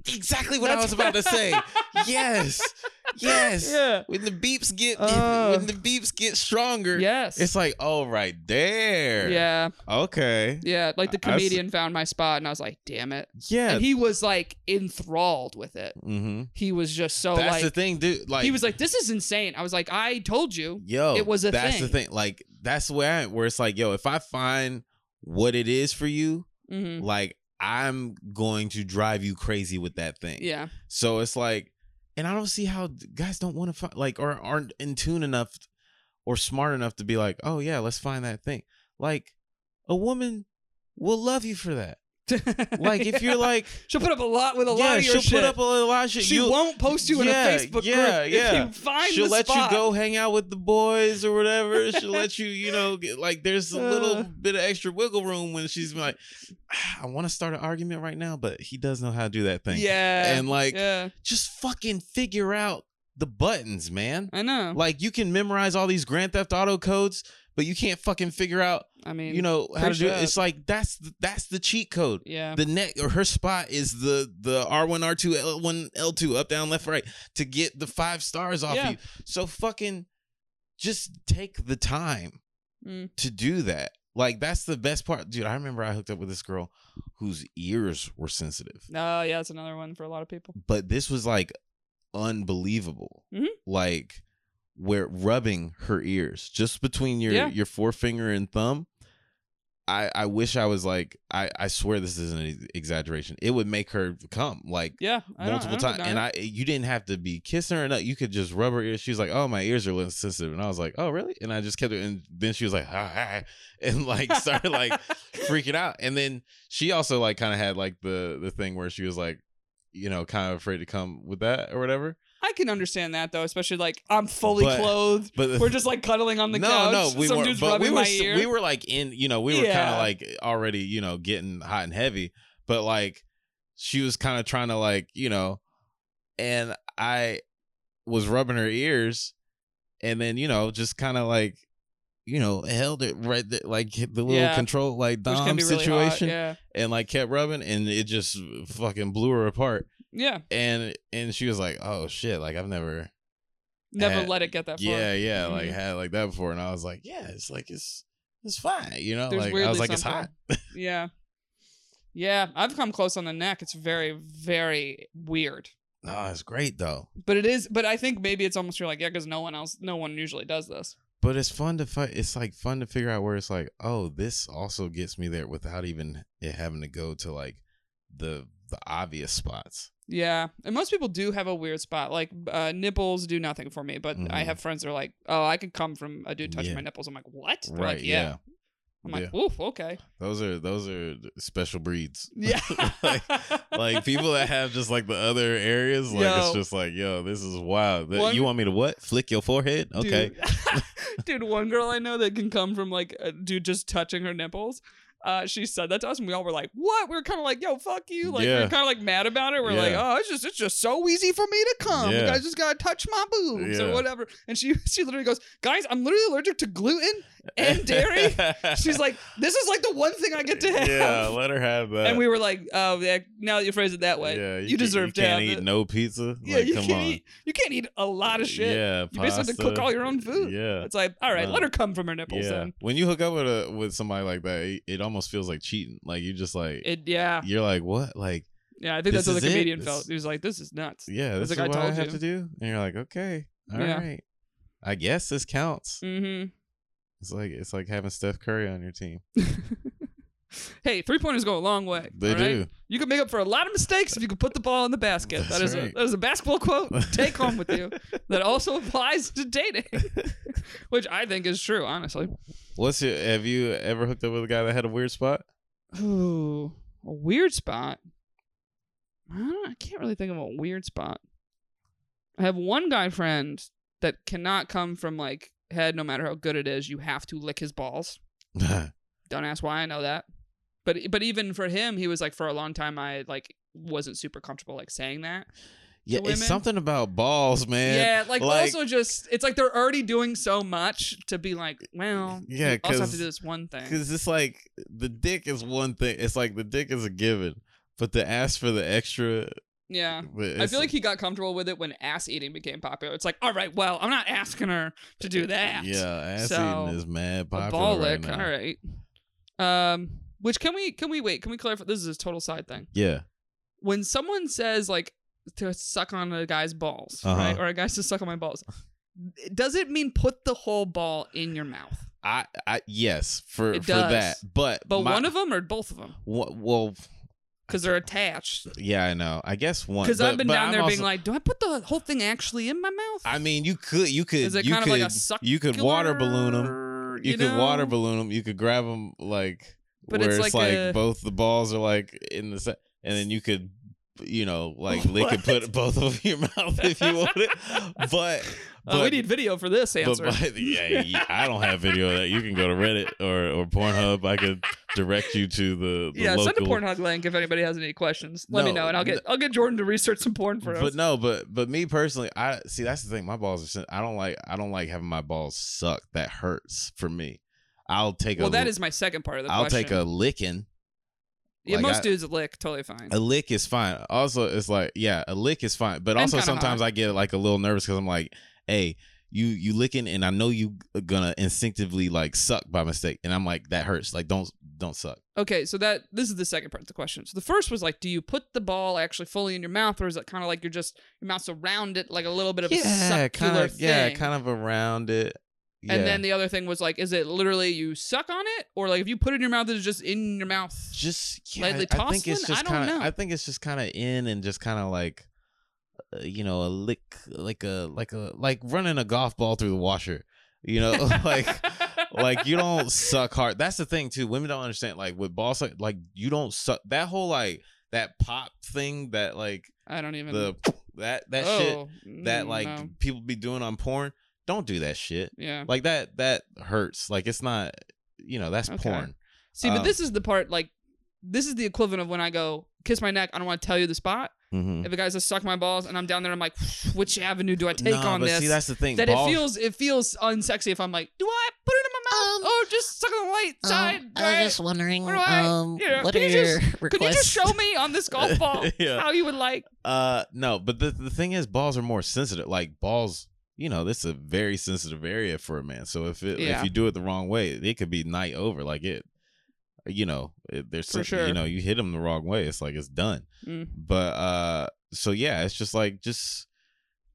Exactly what I was about to say. yes, yes. Yeah. When the beeps get Oh. when the beeps get stronger, Yes. it's like oh right there. yeah. Okay. Yeah. Like the I- I s- comedian found my spot, and I was like, "Damn it!" Yeah. And he was like enthralled with it. mm-hmm. He was just so That's like the thing, dude. Like he was like, "This is insane." I was like, "I told you." yo, it was a that's the thing. thing. Like that's where I, where it's like, yo, if I find what it is for you, hmm like I'm going to drive you crazy with that thing. Yeah. So it's like, and I don't see how guys don't want to find like or aren't in tune enough or smart enough to be like, oh yeah, let's find that thing. Like a woman will love you for that. Like if you're like, she'll put up a lot with a yeah, lot of your she'll shit. put up a lot of shit. she You'll- won't post you in Yeah, a Facebook yeah, group yeah. if you find she'll let spot. you go hang out with the boys or whatever. She'll let you, you know, get, like there's a little Uh. bit of extra wiggle room when she's like, "Ah, I want to start an argument right now, but he does know how to do that thing. Yeah. And like, yeah, just fucking figure out the buttons, man. I know. Like you can memorize all these Grand Theft Auto codes, but you can't fucking figure out, I mean, you know, how to do it. It's like that's the, that's the cheat code. yeah. The neck or her spot is the the R one R two L one L two up down left right to get the five stars off Yeah. you. So fucking just take the time Mm. to do that. Like that's the best part, dude. I remember I hooked up with this girl whose ears were sensitive, Oh, yeah, it's another one for a lot of people. but this was like unbelievable. Mhm. Like where rubbing her ears just between your Yeah. your forefinger and thumb. I I wish I was like I I swear this isn't an exaggeration. It would make her come like Yeah, I multiple times, and. I you didn't have to be kissing her or not. You could just rub her ears. She was like, "Oh, my ears are a little sensitive," and I was like, "Oh, really?" And I just kept it, and then she was like, ah, ah, and like started like freaking out. And then she also like kind of had like the the thing where she was like, you know, kind of afraid to come with that or whatever. I can understand that though, especially like I'm fully But- clothed. But the We're just like cuddling on the no, couch. no, we Some were, dude's but rubbing we were, my s- ear. we were like in, you know, we were kind Yeah. of like already, you know, getting hot and heavy, but like she was kind of trying to like, you know, and I was rubbing her ears, and then you know, just kind of like, you know, held it right there, like hit the little Yeah. control like which dom be really situation, hot. Yeah, and like kept rubbing, and it just fucking blew her apart, yeah. and and she was like, oh shit, like I've never Never had- let it get that far. yeah, yeah, like Mhm. had like that before, and I was like, yeah, it's like it's it's fine, you know. There's like I was like, it's hot. Yeah. Yeah, I've come close on the neck. It's very, very weird. No, it's great though. But it is. But I think maybe it's almost you're like, yeah, because no one else, no one usually does this. But it's fun to fight. It's like fun to figure out where it's like, oh, this also gets me there without even it having to go to like the the obvious spots. Yeah, and most people do have a weird spot. Like uh, nipples do nothing for me, but I Mhm. have friends that are like, "Oh, I could come from a dude touching Yeah. my nipples." I'm like, "What?" They're Right, Like, yeah. yeah. I'm like, Yeah. "Oof, okay." Those are those are special breeds. Yeah. like, like people that have just like the other areas, like it's just like, yo, this is wild. One- you want me to what? Flick your forehead? Okay. Dude, Dude, one girl I know that can come from like a dude just touching her nipples. Uh, she said that to us, and we all were like, "What?" We were kind of like, "Yo, fuck you!" Like we Yeah. were kind of like mad about it. We're like, Yeah. "Oh, it's just it's just so easy for me to come. You Yeah. guys just gotta touch my boobs or whatever." And she she literally goes, "Guys, I'm literally allergic to gluten and dairy." She's like, "This is like the one thing I get to have." yeah, let her have that. and we were like, "Oh, yeah." Now that you phrase it that way, yeah, you, can- deserve you to can't have eat it. no pizza. Yeah, like, you come can't on. eat. You can't eat a lot of shit. Yeah, You basically have to cook all your own food. Yeah, It's like, all right, No. let her come from her nipples yeah. then. When you hook up with a with somebody like that, it, it almost feels like cheating. Like you just like It yeah. you're like what? Like Yeah, I think that's what the is it? comedian This- felt. He was like, "This is nuts." yeah, this is I what I told have you. to do, and you're like, okay, all right. Yeah. I guess this counts. Mm-hmm. It's like it's like having Steph Curry on your team. hey, three pointers go a long way. They right? do. You can make up for a lot of mistakes if you can put the ball in the basket. That's that is right. a that is a basketball quote. Take home with you. That also applies to dating, which I think is true. Honestly. What's your? Have you ever hooked up with a guy that had a weird spot? Ooh, a weird spot. I, don't, I can't really think of a weird spot. I have one guy friend that cannot come from like head, no matter how good it is. You have to lick his balls. Don't ask why I know that. But but even for him, he was like for a long time I like wasn't super comfortable like saying that. yeah, it's something about balls, man. yeah, like, like- also just it's like they're already doing so much to be like, well, Yeah, also have to do this one thing. Because it's like the dick is one thing. It's like the dick is a given, but to ask for the extra. Yeah. I feel like he got comfortable with it when ass eating became popular. It's like, all right, well, I'm not asking her to do that. Yeah, ass So, eating is mad popular right now. All right. Um, which can we can we wait? Can we clarify? This is a total side thing. Yeah, When someone says like to suck on a guy's balls, Uh-huh. right, or a guy's to suck on my balls, does it mean put the whole ball in your mouth? I, I yes for It for does. that, but But my- one of them or both of them? well, Because they're attached. yeah, I know. I guess one Because I've been but down I'm there being like, do I put the whole thing actually in my mouth? I mean, you could, you could, Is it you kind could, of like a suck? you could water balloon them. You, could water balloon them. You could grab them like But where it's it's, like like, a- both the balls are like in the se- and then you could, you know, like they could put both of your mouth if you wanted. But Uh, we need video for this but, answer. but yeah, yeah, I don't have video of that. You can go to Reddit or, or Pornhub. I could direct you to the, the yeah, local. send a Pornhub link if anybody has any questions. Let me know, and I'll get I'll get Jordan to research some porn for us. But no, but but me personally, I see that's the thing. My balls are. I don't like. I don't like having my balls sucked. That hurts for me. I'll take well, a. that is my second part of the I'll question. take a licking. yeah. like most I- dudes lick totally fine. A lick is fine. Also, it's like yeah, a lick is fine. But And also sometimes hot. I get like a little nervous because I'm like, hey, you you licking, and I know you gonna instinctively like suck by mistake, and I'm like that hurts. Like don't don't suck. Okay, so that this is the second part of the question. So the first was like, do you put the ball actually fully in your mouth, or is it kind of like you're just your mouth's around it, like a little bit of a yeah, kind of thing? yeah, kind of around it. Yeah. And then the other thing was like, is it literally you suck on it, or like if you put it in your mouth, it's just in your mouth? just yeah, Lightly I think it's just I don't kind of. know. I think it's just kind of in and just kind of like, uh, you know, a lick, like a like a like running a golf ball through the washer. You know, like like you don't suck hard. That's the thing too. Women don't understand. Like with ball suck, like you don't suck. That whole like that pop thing that like I don't even. the that that shit oh, that mm, like no. people be doing on porn. Don't do that shit. yeah. Like that that hurts. Like it's not. You know, that's Okay. porn. See, but um, this is the part like this is the equivalent of when I go kiss my neck. I don't want to tell you the spot. Mm-hmm. If a guy says suck my balls, and I'm down there, I'm like, which avenue do I take no, on but this? See, that's the thing. that Balls- it feels it feels unsexy if I'm like, do I put it in my mouth Um, or just suck on the light Um, side? I was right? just wondering, Where I- um, you know, what can are you your just- requests? Could you just show me on this golf ball Yeah. how you would like? Uh no, but the the thing is balls are more sensitive. Like balls, you know, this is a very sensitive area for a man. So if it Yeah. if you do it the wrong way, it could be night over. Like it you know, there's For sure. you know, you hit them the wrong way, it's like it's done. Mm. But uh so yeah, it's just like just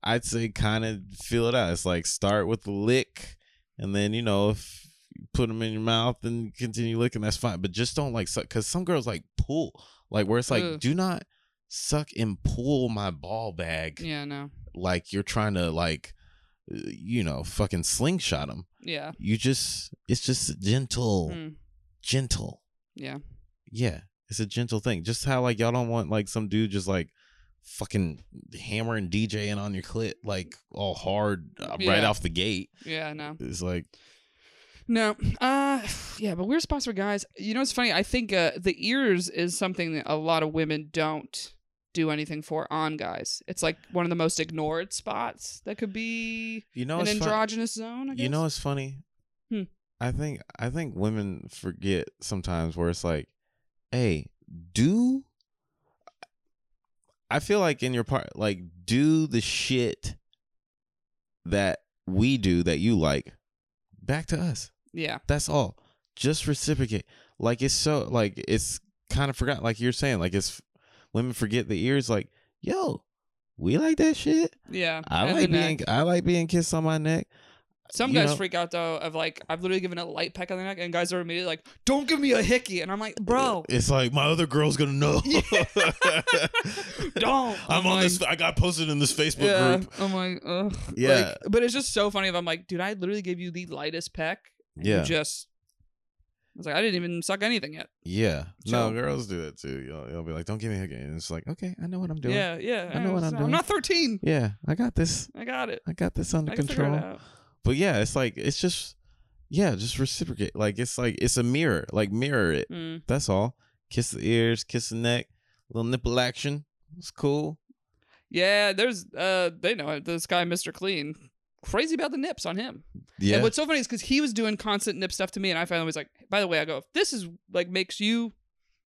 I'd say kind of feel it out. It's like start with the lick and then you know if you put them in your mouth and continue licking that's fine but just don't like suck because some girls like pull Like where it's like, Ugh. do not suck and pull my ball bag Yeah, no. like you're trying to like, uh, you know, fucking slingshot them. Yeah. You just, it's just gentle, Mm, gentle. yeah. Yeah, it's a gentle thing. Just how like y'all don't want like some dude just like fucking hammering DJing on your clit like all hard uh, right off the gate. Yeah, no. It's like No. Uh yeah, but weird spots for guys. You know what's funny? I think uh the ears is something that a lot of women don't do anything for on guys. It's like one of the most ignored spots that could be you know an it's fun- androgynous zone, I guess. You know what's funny? Hmm. I think I think women forget sometimes where it's like, hey, do I feel like in your part like do the shit that we do that you like back to us. Yeah. That's all. Just reciprocate. Like it's so like it's kind of forgot like you're saying like it's women forget the ears like, yo, we like that shit. Yeah. I like being neck. I like being kissed on my neck. Some you guys know- freak out though of like I've literally given a light peck on the neck and guys are immediately like, Don't give me a hickey and I'm like, Bro, It's like my other girl's gonna know. don't I'm on like, this. I got posted in this Facebook Yeah. group. I'm like, ugh. Yeah. Like, but it's just so funny if I'm like, dude, I literally gave you the lightest peck. and you Yeah, just I was like, I didn't even suck anything yet. yeah. Chill. No, girls do that too. You'll, you'll be like, "Don't give me a game." And it's like, okay, I know what I'm doing. Yeah, yeah. I know what I'm doing. I'm not 13. Yeah, I got this. I got it. I got this under I can figure it control. But yeah, it's like it's just, yeah, just reciprocate. Like it's like it's a mirror. Like mirror it. Mm. That's all. Kiss the ears, kiss the neck, little nipple action. It's cool. Yeah, there's uh they know it. This guy, Mr. Clean, crazy about the nips on him. Yeah. And what's so funny is because he was doing constant nip stuff to me, and I finally was like, by the way, I go, if this is like makes you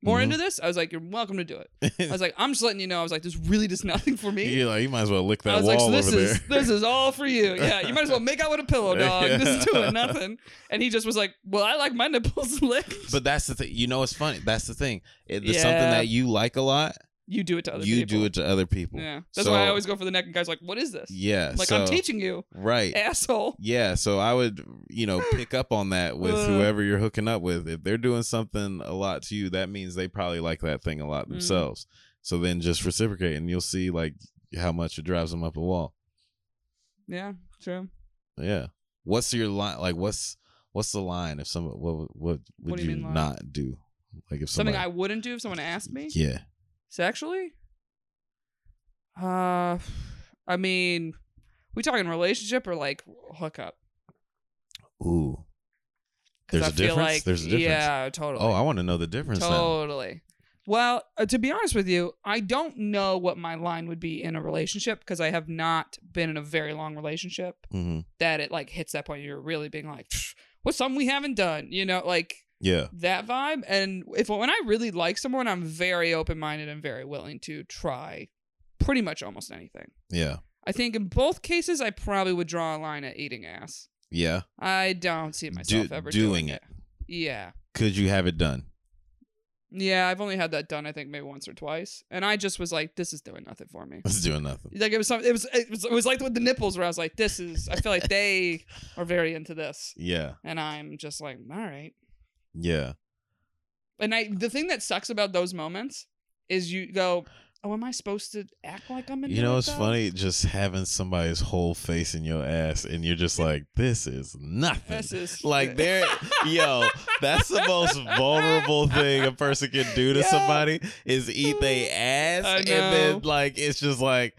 more Mhm. into this, I was like, you're welcome to do it. I was like, I'm just letting you know. I was like, this really does nothing for me. You're like, you might as well lick I that was wall like, so this over is there. this is all for you. Yeah, you might as well make out with a pillow, dog. This is doing nothing. And he just was like, well, I like my nipples licked. But that's the thing. You know, it's funny. That's the thing. It, it's something that you like a lot. You do it to other people. you people. do it to other people. Yeah, that's So- why I always go for the neck. And guys like, what is this? Yeah. like so, I'm teaching you, Right. asshole. Yeah. So I would, you know, pick up on that with Uh. whoever you're hooking up with. If they're doing something a lot to you, that means they probably like that thing a lot Mm. themselves. So then just reciprocate, and you'll see like how much it drives them up a wall. Yeah, true. Yeah. What's your line? Like, what's what's the line? If some what what would do you you, not do? Like if Something I wouldn't do if someone asked me yeah. Sexually. Uh, I mean, we talking relationship or like hookup? Ooh. There's I a difference? Like, There's a difference? Yeah, totally. Oh, I want to know the difference. Totally. Well, uh, to be honest with you, I don't know what my line would be in a relationship because I have not been in a very long relationship hmm that it like hits that point you're really being like, what's something we haven't done? You know, like Yeah. that vibe. And if when I really like someone, I'm very open minded and very willing to try pretty much almost anything. Yeah. I think in both cases, I probably would draw a line at eating ass. Yeah. I don't see myself Do- ever doing doing it. Yeah. Could you have it done? Yeah, I've only had that done. I think maybe once or twice, and I just was like, "This is doing nothing for me." It's doing nothing. Like it was something. it was, it was, it was like with the nipples, where I was like, "This is." I feel like they are very into this, Yeah. and I'm just like, "All right." Yeah. And I, the thing that sucks about those moments is you go, "Oh, am I supposed to act like I'm into You know it, what's though?" funny? Just having somebody's whole face in your ass, and you're just like, "This is nothing." This is like they're yo, that's the most vulnerable thing a person can do to Yeah. somebody is eat they ass, and then like it's just like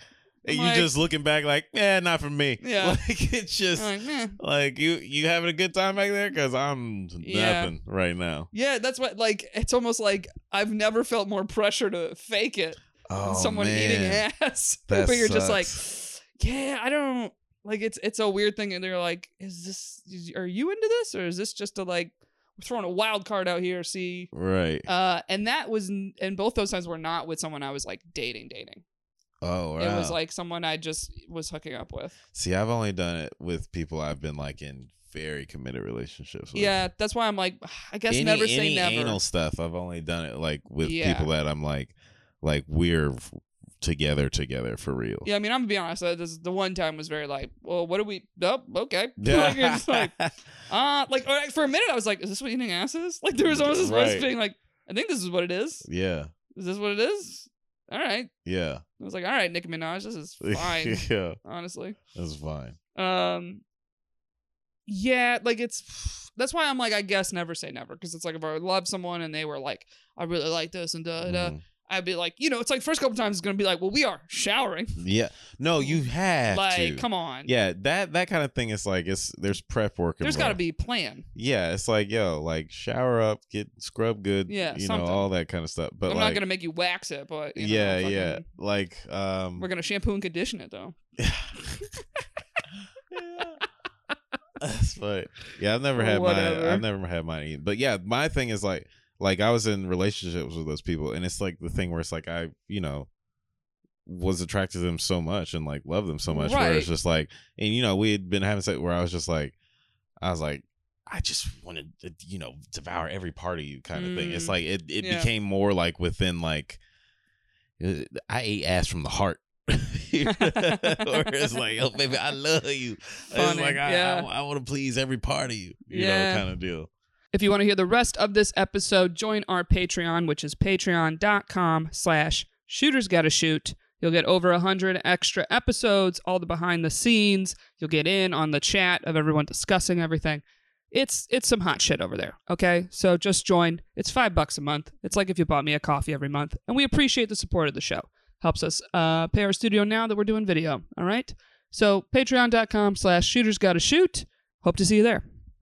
I'm you just looking back like, yeah, not for me. Yeah. like it's just like, like you you having a good time back there because I'm Yeah. nothing right now. Yeah, that's what. Like, it's almost like I've never felt more pressure to fake it Oh someone man. eating ass. That where you're just like, yeah, I don't like it's it's a weird thing, and they're like, is this? Is, are you into this, or is this just a like we're throwing a wild card out here? See, right. uh, and that was, and both those times were not with someone I was like dating, dating. Oh wow. It was like someone I just was hooking up with. See, I've only done it with people I've been like in very committed relationships with. Yeah, that's why I'm like, I guess any, never say any never. anal stuff. I've only done it like with Yeah. people that I'm like, like we're together, together for real. Yeah, I mean, I'm gonna be honest. This, the one time was very like, well, what do we? Oh, okay. like, you're just like, uh, like for a minute, I was like, is this what eating ass is? Like, there was almost this Right. being like, I think this is what it is. yeah, Is this what it is? All right. Yeah. I was like, all right, Nicki Minaj, this is fine, yeah. honestly. That's fine. Um, yeah, like it's that's why I'm like, I guess never say never because it's like if I love someone and they were like, I really like this and da da, Mhm. I'd be like, you know, it's like first couple times it's gonna be like, well, we are showering, Yeah. No, you have like, to. come on, Yeah, that that kind of thing is like it's there's prep work. there's got to be a plan. Yeah, it's like yo, like shower up, get scrub good. Yeah, you something. know all that kind of stuff. But I'm like, not gonna make you wax it, but you know, yeah, fucking- yeah, like um, we're gonna shampoo and condition it though. Yeah. That's funny. Yeah, I've never had whatever. mine. I've never had mine eaten. But yeah, my thing is like, like I was in relationships with those people, and it's like the thing where it's like I, you know, was attracted to them so much and like love them so much. Where it's just like, and you know, we had been having sex where I was just like, I was like. I just wanted to, you know, devour every part of you kind of thing. It's Mm. like it, it Yeah. became more like within like uh, I ate ass from the heart. Where it's like, oh baby, I love you. It's like I, yeah. I, want to please every part of you. You Yeah. know, kind of deal. If you want to hear the rest of this episode, join our Patreon, which is patreon.com slash shooters gotta shoot. You'll get over a hundred extra episodes, all the behind the scenes. You'll get in on the chat of everyone discussing everything. It's it's some hot shit over there. Okay, so just join. It's five bucks a month. It's like if you bought me a coffee every month, and we appreciate the support of the show. Helps us uh, pay our studio now that we're doing video. All right, so patreon.com slash shooters gotta shoot. Hope to see you there.